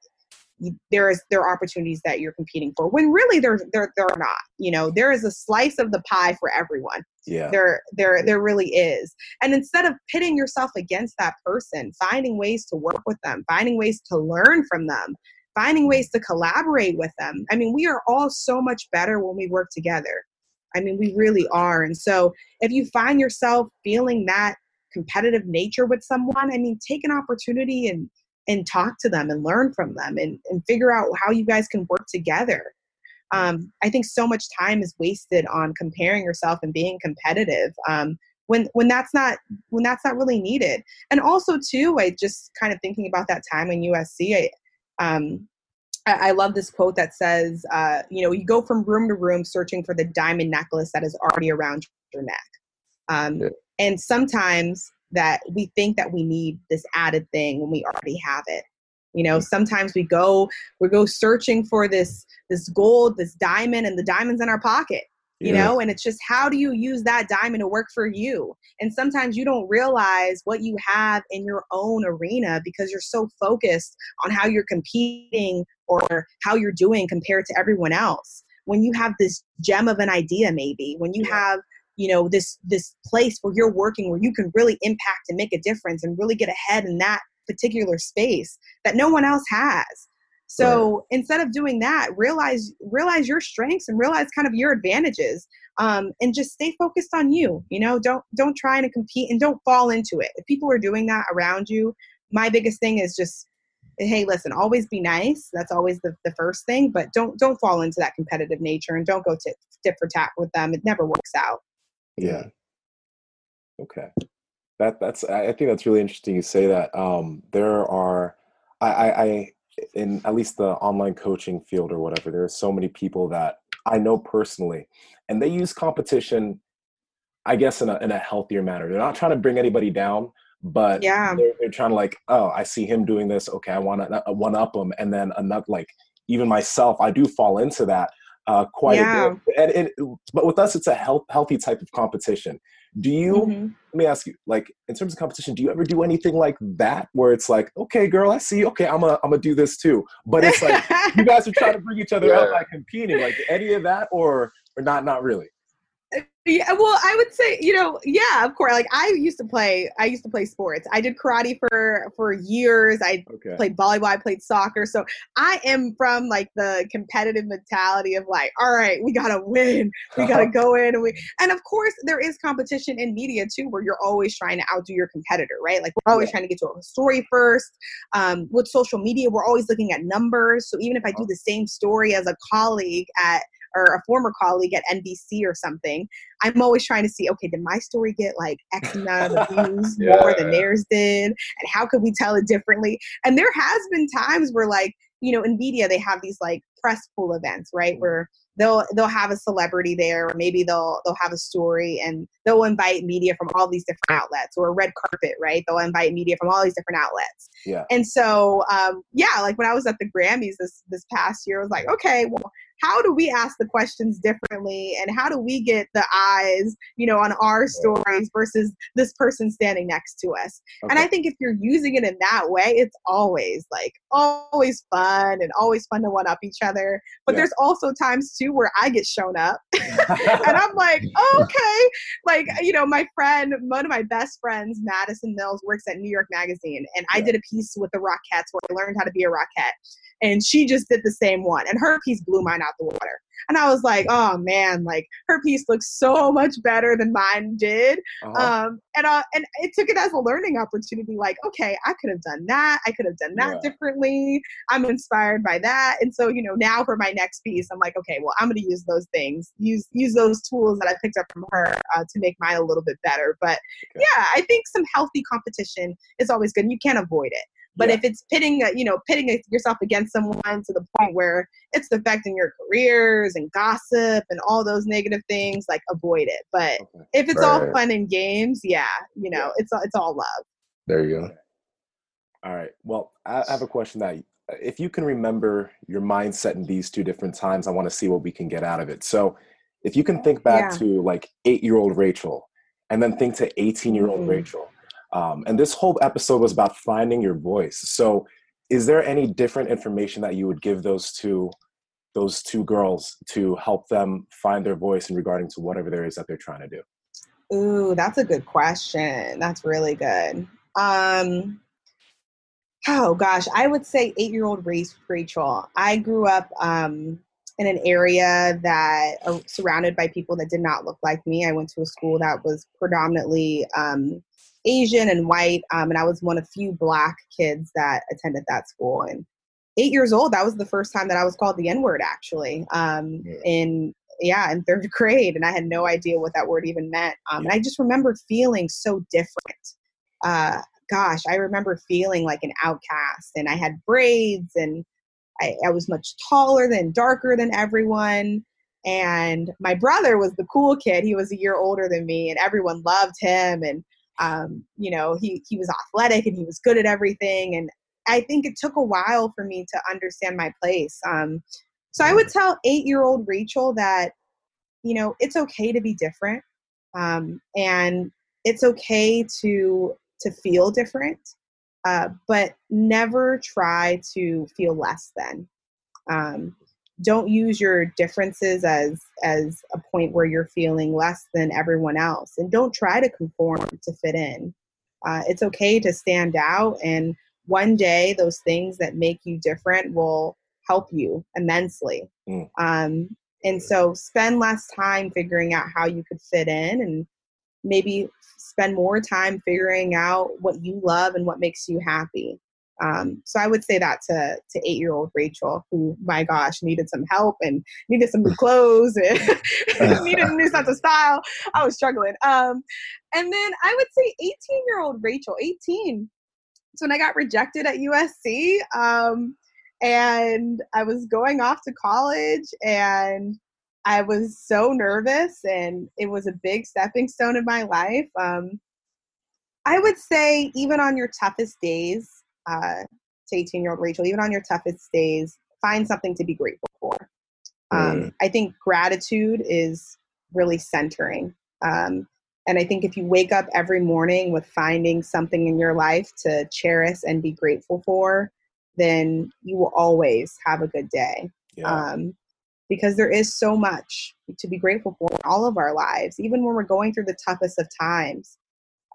there is there are opportunities that you're competing for when really there there there are not you know there is a slice of the pie for everyone. Yeah. There there there really is and instead of pitting yourself against that person finding ways to work with them finding ways to learn from them finding ways to collaborate with them. I mean, we are all so much better when we work together. I mean, we really are. And so if you find yourself feeling that competitive nature with someone, I mean, take an opportunity and and talk to them and learn from them and, and figure out how you guys can work together. Um, I think so much time is wasted on comparing yourself and being competitive um, when when that's not when that's not really needed. And also too, I just kind of thinking about that time in USC. I, um, I, I love this quote that says, uh, you know, you go from room to room searching for the diamond necklace that is already around your neck. Um, yeah. And sometimes that we think that we need this added thing when we already have it. You know, sometimes we go we go searching for this this gold, this diamond, and the diamond's in our pocket you yeah. know and it's just how do you use that diamond to work for you? And sometimes you don't realize what you have in your own arena because you're so focused on how you're competing or how you're doing compared to everyone else. When you have this gem of an idea maybe when you have you know this this place where you're working where you can really impact and make a difference and really get ahead in that particular space that no one else has so right. instead of doing that, realize realize your strengths and realize kind of your advantages, um, and just stay focused on you. You know, don't don't try to compete and don't fall into it. If people are doing that around you, my biggest thing is just hey listen always be nice that's always the, the first thing but don't don't fall into that competitive nature and don't go to tit for tat with them it never works out yeah okay that that's i think that's really interesting you say that um there are i i i in at least the online coaching field or whatever, there are so many people that I know personally, and they use competition, I guess, in a, in a healthier manner. They're not trying to bring anybody down, but yeah, they're, they're trying to like, oh, I see him doing this. Okay, I want to uh, one up him, and then another like even myself, I do fall into that uh, quite yeah. a bit. And it, but with us, it's a health, healthy type of competition. Do you, mm-hmm. let me ask you, like, in terms of competition, do you ever do anything like that where it's like, okay, girl, I see, okay, I'm gonna, I'm gonna do this too. But it's like, you guys are trying to bring each other yeah. up by competing, like any of that or, or not, not really? Yeah well i would say you know yeah of course like i used to play i used to play sports. I did karate for for years. I okay. played volleyball i played soccer. So i am from like the competitive mentality of like all right we gotta win. We gotta go in and we and of course there is competition in media too where you're always trying to outdo your competitor right? Like we're always yeah. trying to get to a story first. Um, with social media we're always looking at numbers. So even if i do the same story as a colleague at or a former colleague at NBC or something, I'm always trying to see, okay, did my story get like X amount of views yeah. more than theirs did? And how could we tell it differently? And there has been times where like, you know, in media, they have these like press pool events, right? Where they'll they'll have a celebrity there, or maybe they'll they'll have a story, and they'll invite media from all these different outlets, or a red carpet, right? They'll invite media from all these different outlets. Yeah. And so, um, yeah, like when I was at the Grammys this this past year, I was like, okay, well, how do we ask the questions differently and how do we get the eyes you know on our stories versus this person standing next to us okay. and i think if you're using it in that way it's always like always fun and always fun to one up each other but yeah. there's also times too where i get shown up and i'm like okay like you know my friend one of my best friends madison mills works at new york magazine and yeah. i did a piece with the rockettes where i learned how to be a rockette and she just did the same one and her piece blew mine out the water and i was like oh man like her piece looks so much better than mine did uh-huh. um, and uh, and it took it as a learning opportunity like okay i could have done that i could have done that yeah. differently i'm inspired by that and so you know now for my next piece i'm like okay well i'm going to use those things use use those tools that i picked up from her uh, to make mine a little bit better but okay. yeah i think some healthy competition is always good and you can't avoid it but yeah. if it's pitting, you know, pitting yourself against someone to the point where it's affecting your careers and gossip and all those negative things, like avoid it. But okay. if it's right. all fun and games, yeah, you know, yeah. it's it's all love. There you go. All right. Well, I have a question that if you can remember your mindset in these two different times, I want to see what we can get out of it. So, if you can think back yeah. to like eight year old Rachel and then think to 18 year old mm-hmm. Rachel um, and this whole episode was about finding your voice. So, is there any different information that you would give those two those two girls to help them find their voice in regarding to whatever there is that they're trying to do? Ooh, that's a good question. That's really good. Um, oh gosh, I would say eight-year-old Rachel. I grew up um, in an area that uh, surrounded by people that did not look like me. I went to a school that was predominantly um, Asian and white, um, and I was one of few black kids that attended that school. And eight years old, that was the first time that I was called the N word, actually. Um, yeah. In yeah, in third grade, and I had no idea what that word even meant. Um, and I just remember feeling so different. Uh, gosh, I remember feeling like an outcast, and I had braids, and I, I was much taller than darker than everyone. And my brother was the cool kid. He was a year older than me, and everyone loved him. And um, you know, he, he was athletic and he was good at everything. And I think it took a while for me to understand my place. Um, so I would tell eight year old Rachel that, you know, it's okay to be different. Um, and it's okay to to feel different, uh, but never try to feel less than. Um, don't use your differences as as a point where you're feeling less than everyone else and don't try to conform to fit in. Uh, it's okay to stand out and one day those things that make you different will help you immensely. Mm. um, and so spend less time figuring out how you could fit in and maybe spend more time figuring out what you love and what makes you happy um, so I would say that to to eight year old Rachel, who my gosh needed some help and needed some new clothes and needed a new sense of style. I was struggling. Um, and then I would say eighteen year old Rachel, eighteen. So when I got rejected at USC, um, and I was going off to college, and I was so nervous, and it was a big stepping stone in my life. Um, I would say even on your toughest days, uh, to 18 year old Rachel, even on your toughest days, find something to be grateful for. Um, mm. I think gratitude is really centering. Um, and I think if you wake up every morning with finding something in your life to cherish and be grateful for, then you will always have a good day. Yeah. Um, because there is so much to be grateful for in all of our lives, even when we're going through the toughest of times.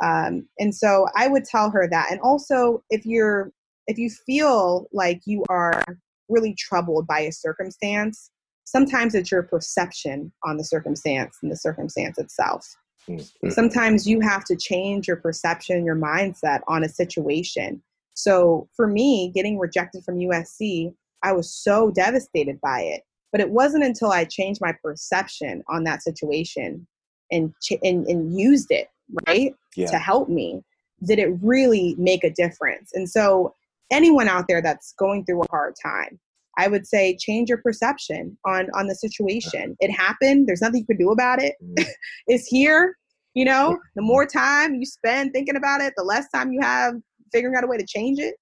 Um, and so I would tell her that. And also, if you're if you feel like you are really troubled by a circumstance, sometimes it's your perception on the circumstance and the circumstance itself. Mm-hmm. Sometimes you have to change your perception, your mindset on a situation. So for me, getting rejected from USC, I was so devastated by it. But it wasn't until I changed my perception on that situation and and, and used it right yeah. to help me did it really make a difference and so anyone out there that's going through a hard time I would say change your perception on on the situation. It happened. There's nothing you can do about it. Mm. it's here. You know, the more time you spend thinking about it, the less time you have figuring out a way to change it.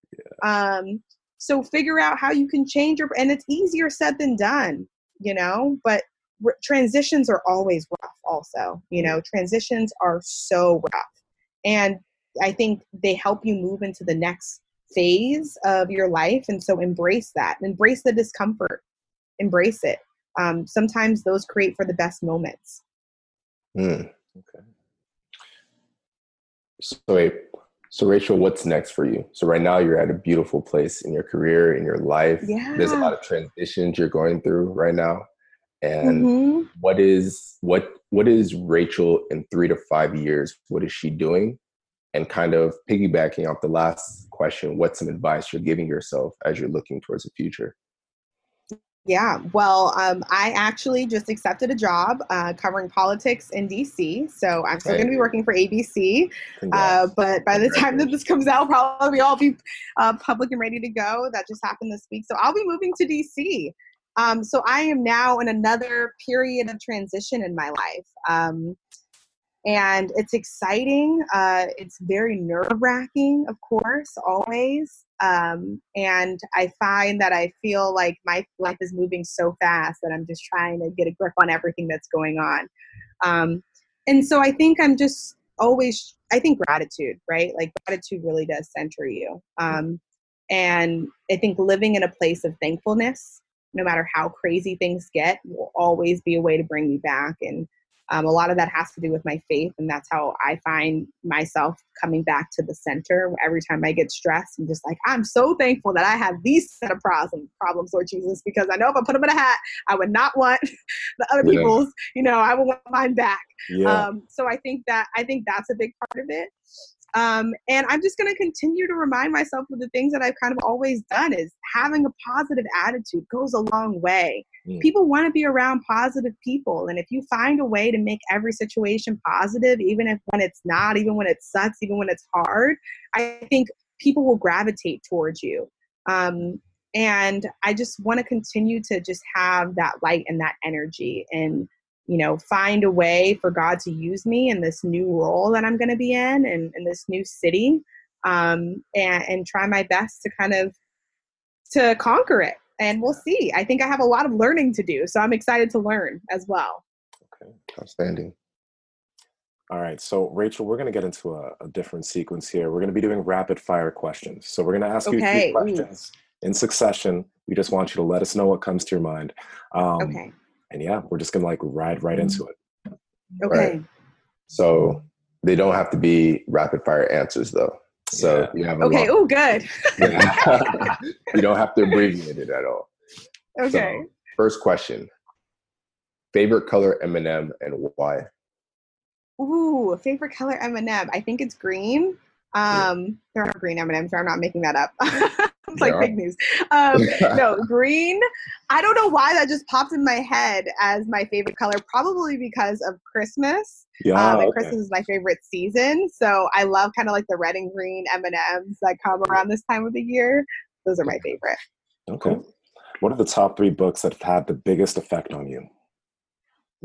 Yeah. Um, so figure out how you can change your, and it's easier said than done. You know, but r- transitions are always rough. Also, you know, transitions are so rough, and I think they help you move into the next phase of your life. And so embrace that, embrace the discomfort, embrace it. Um, sometimes those create for the best moments. Mm, okay. So, wait, so Rachel, what's next for you? So right now you're at a beautiful place in your career, in your life. Yeah. There's a lot of transitions you're going through right now. And mm-hmm. what is what what is Rachel in three to five years? What is she doing? And kind of piggybacking off the last question, what's some advice you're giving yourself as you're looking towards the future? Yeah, well, um, I actually just accepted a job uh, covering politics in DC. So I'm still going to be working for ABC. Uh, but by the time that this comes out, probably all be uh, public and ready to go. That just happened this week. So I'll be moving to DC. Um, so I am now in another period of transition in my life. Um, and it's exciting. Uh, it's very nerve wracking, of course, always. Um, and I find that I feel like my life is moving so fast that I'm just trying to get a grip on everything that's going on. Um, and so I think I'm just always, I think gratitude, right? Like gratitude really does center you. Um, and I think living in a place of thankfulness, no matter how crazy things get, will always be a way to bring me back and um, a lot of that has to do with my faith, and that's how I find myself coming back to the center. Every time I get stressed, I'm just like, I'm so thankful that I have these set of problems, problems, Lord Jesus, because I know if I put them in a hat, I would not want the other yeah. people's. You know, I would want mine back. Yeah. Um, so I think that I think that's a big part of it. Um, and I'm just going to continue to remind myself of the things that I've kind of always done is having a positive attitude goes a long way. Mm. People want to be around positive people. And if you find a way to make every situation positive, even if when it's not, even when it sucks, even when it's hard, I think people will gravitate towards you. Um, and I just want to continue to just have that light and that energy and you know, find a way for God to use me in this new role that I'm going to be in and in this new city, um, and, and try my best to kind of to conquer it. And we'll see. I think I have a lot of learning to do, so I'm excited to learn as well. Okay, outstanding. All right, so Rachel, we're going to get into a, a, different sequence here. We're going to be doing rapid fire questions. So we're going to ask okay. you few questions Ooh. in succession. We just want you to let us know what comes to your mind. Um, okay and yeah, we're just gonna like ride right into it. Okay. Right. So they don't have to be rapid fire answers though. So yeah. you have okay. Oh, good. you don't have to abbreviate it at all. Okay. So, first question: Favorite color M&M and why? Ooh, favorite color M&M. I think it's green. Um, yeah. there are green M&Ms. So I'm not making that up. it's like fake news. Um, no, green. I don't know why that just popped in my head as my favorite color. Probably because of Christmas. Yeah, um, and okay. Christmas is my favorite season, so I love kind of like the red and green M and M's that come around this time of the year. Those are my favorite. Okay. What are the top three books that have had the biggest effect on you?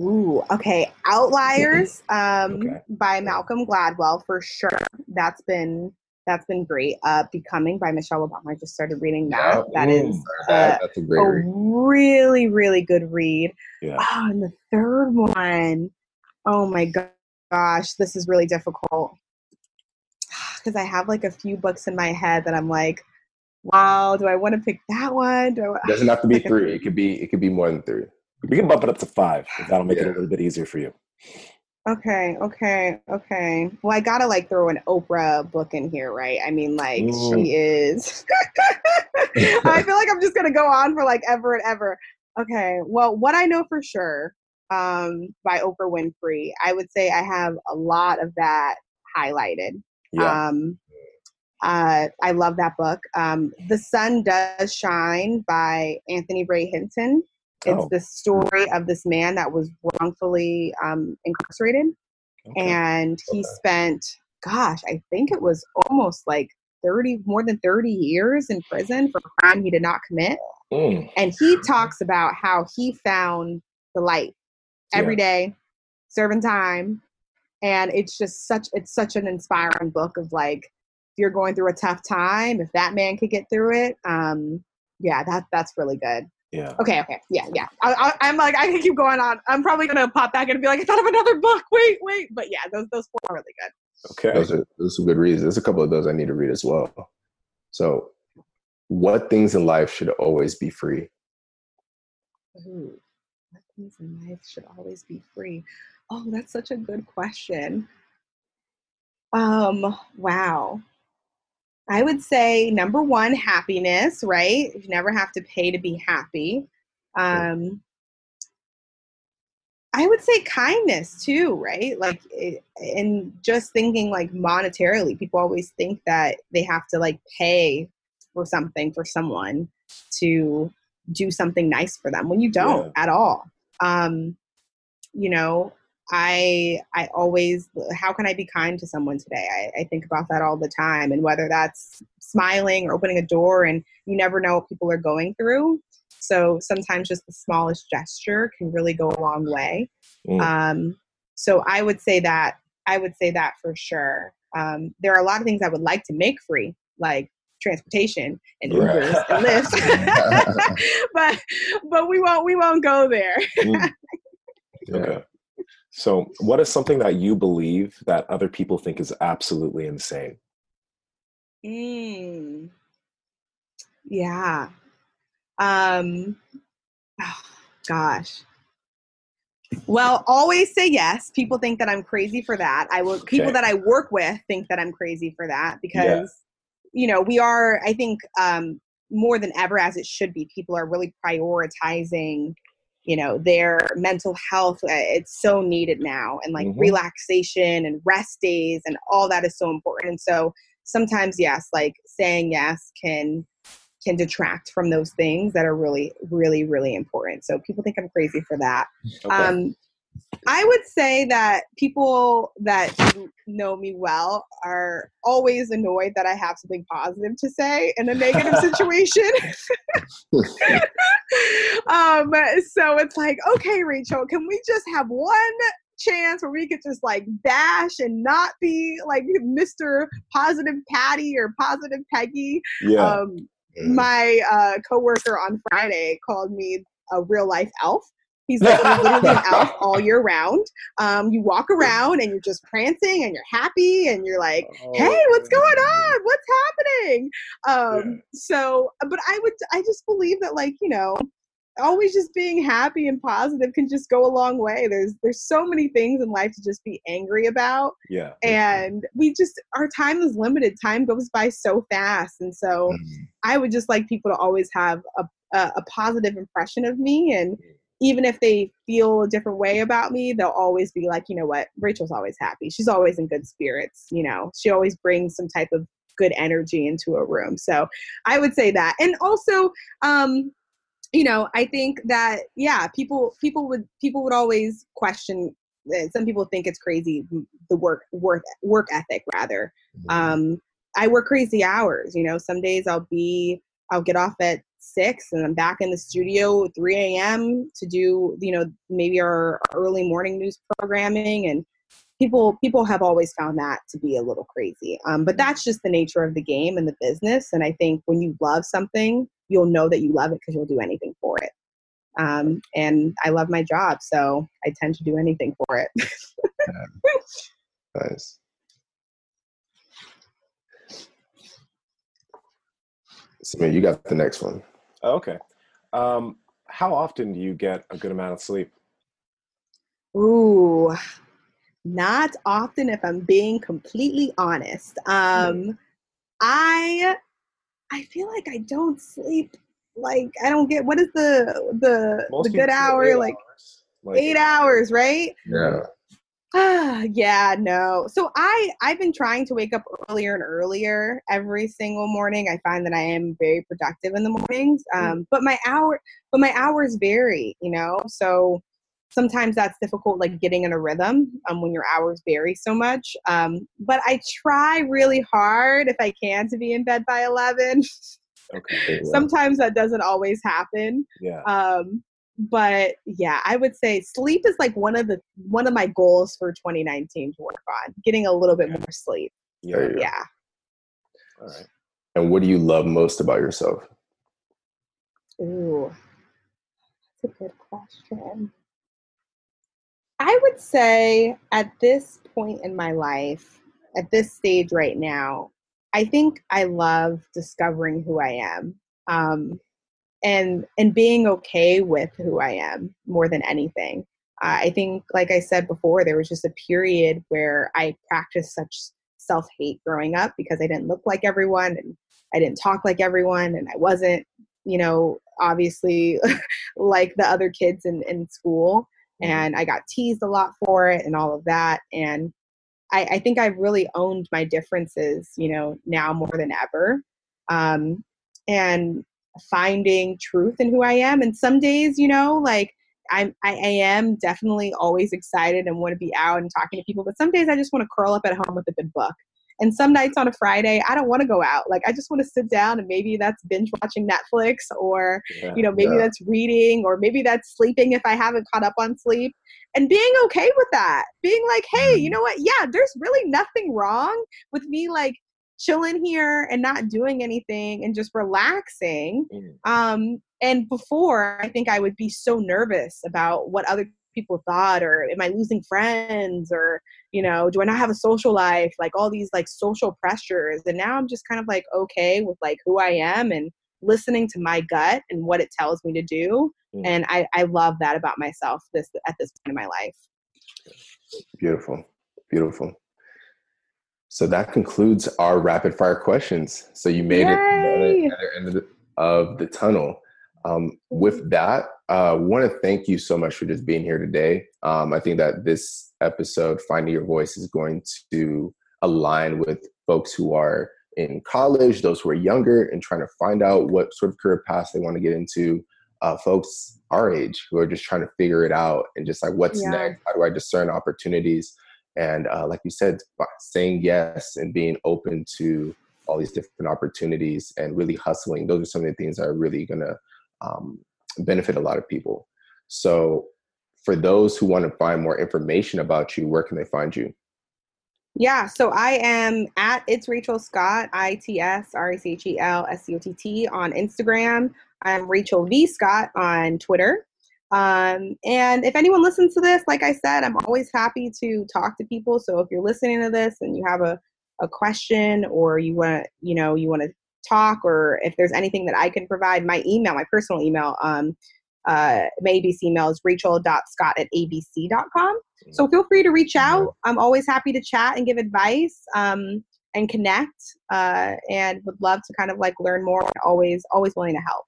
Ooh, okay. Outliers um, okay. by Malcolm Gladwell for sure. That's been that's been great. Uh, Becoming by Michelle Obama. I just started reading that. Yeah. That is uh, that's a, a really, really good read. Yeah. Oh, and the third one, oh my gosh, this is really difficult because I have like a few books in my head that I'm like, wow, do I want to pick that one? Do I, it doesn't have to be three. It could be it could be more than three. We can bump it up to five. That'll make yeah. it a little bit easier for you. Okay, okay, okay. Well, I gotta like throw an Oprah book in here, right? I mean, like Ooh. she is. I feel like I'm just gonna go on for like ever and ever. Okay, well, what I know for sure um, by Oprah Winfrey, I would say I have a lot of that highlighted. Yeah. Um, uh, I love that book. Um, the Sun Does Shine by Anthony Ray Hinton. It's oh. the story of this man that was wrongfully um, incarcerated. Okay. And he okay. spent, gosh, I think it was almost like 30, more than 30 years in prison for a crime he did not commit. Mm. And he talks about how he found the light every day, serving time. And it's just such it's such an inspiring book of like if you're going through a tough time, if that man could get through it, um, yeah, that that's really good. Yeah. Okay, okay, yeah, yeah. I, I, am like, I can keep going on. I'm probably gonna pop back and be like, I thought of another book. Wait, wait, but yeah, those those four are really good. Okay. Those are those are some good reads. There's a couple of those I need to read as well. So, what things in life should always be free? Ooh, what things in life should always be free? Oh, that's such a good question. Um, wow. I would say number one, happiness, right? You never have to pay to be happy. Um, I would say kindness too, right? Like, it, and just thinking like monetarily, people always think that they have to like pay for something for someone to do something nice for them when you don't yeah. at all. Um, you know, I I always how can I be kind to someone today? I, I think about that all the time, and whether that's smiling or opening a door, and you never know what people are going through. So sometimes just the smallest gesture can really go a long way. Mm. Um, so I would say that I would say that for sure. Um, there are a lot of things I would like to make free, like transportation and Ubers right. and Lyft, but but we won't we won't go there. mm. Okay. So, what is something that you believe that other people think is absolutely insane? Mm. Yeah. Um, oh, gosh. Well, always say yes. People think that I'm crazy for that. I will. Okay. People that I work with think that I'm crazy for that because, yeah. you know, we are. I think um, more than ever, as it should be, people are really prioritizing you know their mental health uh, it's so needed now and like mm-hmm. relaxation and rest days and all that is so important and so sometimes yes like saying yes can can detract from those things that are really really really important so people think i'm crazy for that okay. um I would say that people that know me well are always annoyed that I have something positive to say in a negative situation. um, so it's like, okay, Rachel, can we just have one chance where we could just like bash and not be like Mr. Positive Patty or Positive Peggy? Yeah. Um, my uh, coworker on Friday called me a real life elf He's like literally an elf all year round. Um, you walk around and you're just prancing and you're happy and you're like, "Hey, oh, what's going on? What's happening?" Um, yeah. So, but I would, I just believe that, like, you know, always just being happy and positive can just go a long way. There's there's so many things in life to just be angry about. Yeah. And we just our time is limited. Time goes by so fast. And so mm-hmm. I would just like people to always have a, a, a positive impression of me and even if they feel a different way about me, they'll always be like, you know what, Rachel's always happy. She's always in good spirits. You know, she always brings some type of good energy into a room. So I would say that. And also, um, you know, I think that yeah, people people would people would always question. Eh, some people think it's crazy the work work work ethic rather. Mm-hmm. Um, I work crazy hours. You know, some days I'll be I'll get off at six and I'm back in the studio 3 a.m. to do, you know, maybe our early morning news programming and people people have always found that to be a little crazy. Um, but that's just the nature of the game and the business. And I think when you love something, you'll know that you love it because you'll do anything for it. Um, and I love my job, so I tend to do anything for it. nice. So you got the next one. Oh, okay. Um, how often do you get a good amount of sleep? Ooh, not often if I'm being completely honest. Um, I I feel like I don't sleep like I don't get what is the the Most the good hour like, like eight hours, right? Yeah. Ah, yeah, no. So I I've been trying to wake up earlier and earlier every single morning. I find that I am very productive in the mornings. Mm. Um, but my hour but my hours vary, you know. So sometimes that's difficult like getting in a rhythm um, when your hours vary so much. Um, but I try really hard if I can to be in bed by 11. Okay. Yeah. Sometimes that doesn't always happen. Yeah. Um, but yeah, I would say sleep is like one of the one of my goals for 2019 to work on getting a little bit more sleep. Yeah. Yeah. All right. And what do you love most about yourself? Ooh, that's a good question. I would say at this point in my life, at this stage right now, I think I love discovering who I am. Um, and and being okay with who I am more than anything. Uh, I think, like I said before, there was just a period where I practiced such self hate growing up because I didn't look like everyone and I didn't talk like everyone and I wasn't, you know, obviously like the other kids in, in school. And I got teased a lot for it and all of that. And I, I think I've really owned my differences, you know, now more than ever. Um, and finding truth in who I am. And some days, you know, like I'm, I, I am definitely always excited and want to be out and talking to people. But some days I just want to curl up at home with a good book. And some nights on a Friday, I don't want to go out. Like I just want to sit down and maybe that's binge watching Netflix or, Yeah. you know, maybe Yeah. that's reading or maybe that's sleeping if I haven't caught up on sleep. And being okay with that. Being like, hey, you mm. know what? Yeah, there's really nothing wrong with me like chilling here and not doing anything and just relaxing. Mm. Um, and before, I think I would be so nervous about what other people thought, or am I losing friends, or you know, do I not have a social life? Like all these like social pressures. And now I'm just kind of like okay with like who I am and listening to my gut and what it tells me to do. Mm. And I, I love that about myself this at this point in my life. Beautiful. Beautiful. So that concludes our rapid fire questions. So you made it to the other, Yay! end of the, of the tunnel. Um, with that, uh, want to thank you so much for just being here today. Um, I think that this episode, Finding Your Voice, is going to align with folks who are in college, those who are younger, and trying to find out what sort of career paths they want to get into. Uh, folks our age who are just trying to figure it out and just like, what's Yeah. next? How do I discern opportunities? And uh, like you said, saying yes and being open to all these different opportunities and really hustling, those are some of the things that are really going to um, benefit a lot of people. So, for those who want to find more information about you, where can they find you? Yeah, so I am at it's Rachel Scott, I T S R A C H E L S C O T T on Instagram. I'm Rachel V Scott on Twitter. Um, and if anyone listens to this, like I said, I'm always happy to talk to people. So if you're listening to this and you have a, a question or you want to, you know, you want to talk or if there's anything that I can provide, my email, my personal email, um, uh, my ABC email is rachel.scott at abc.com. So feel free to reach out. I'm always happy to chat and give advice um, and connect, uh, and would love to kind of like learn more. Always, always willing to help.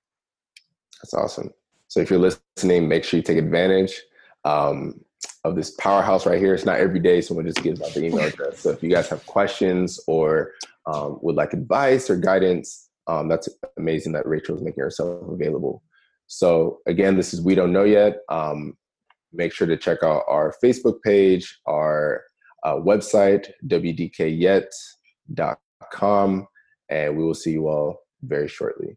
That's awesome. So if you're listening, make sure you take advantage um, of this powerhouse right here. It's not every day someone just gives out the email address. So if you guys have questions or um, would like advice or guidance, um, that's amazing that Rachel is making herself available. So again, this is We Don't Know Yet. Um, make sure to check out our Facebook page, our uh, website, wdkyet.com, and we will see you all very shortly.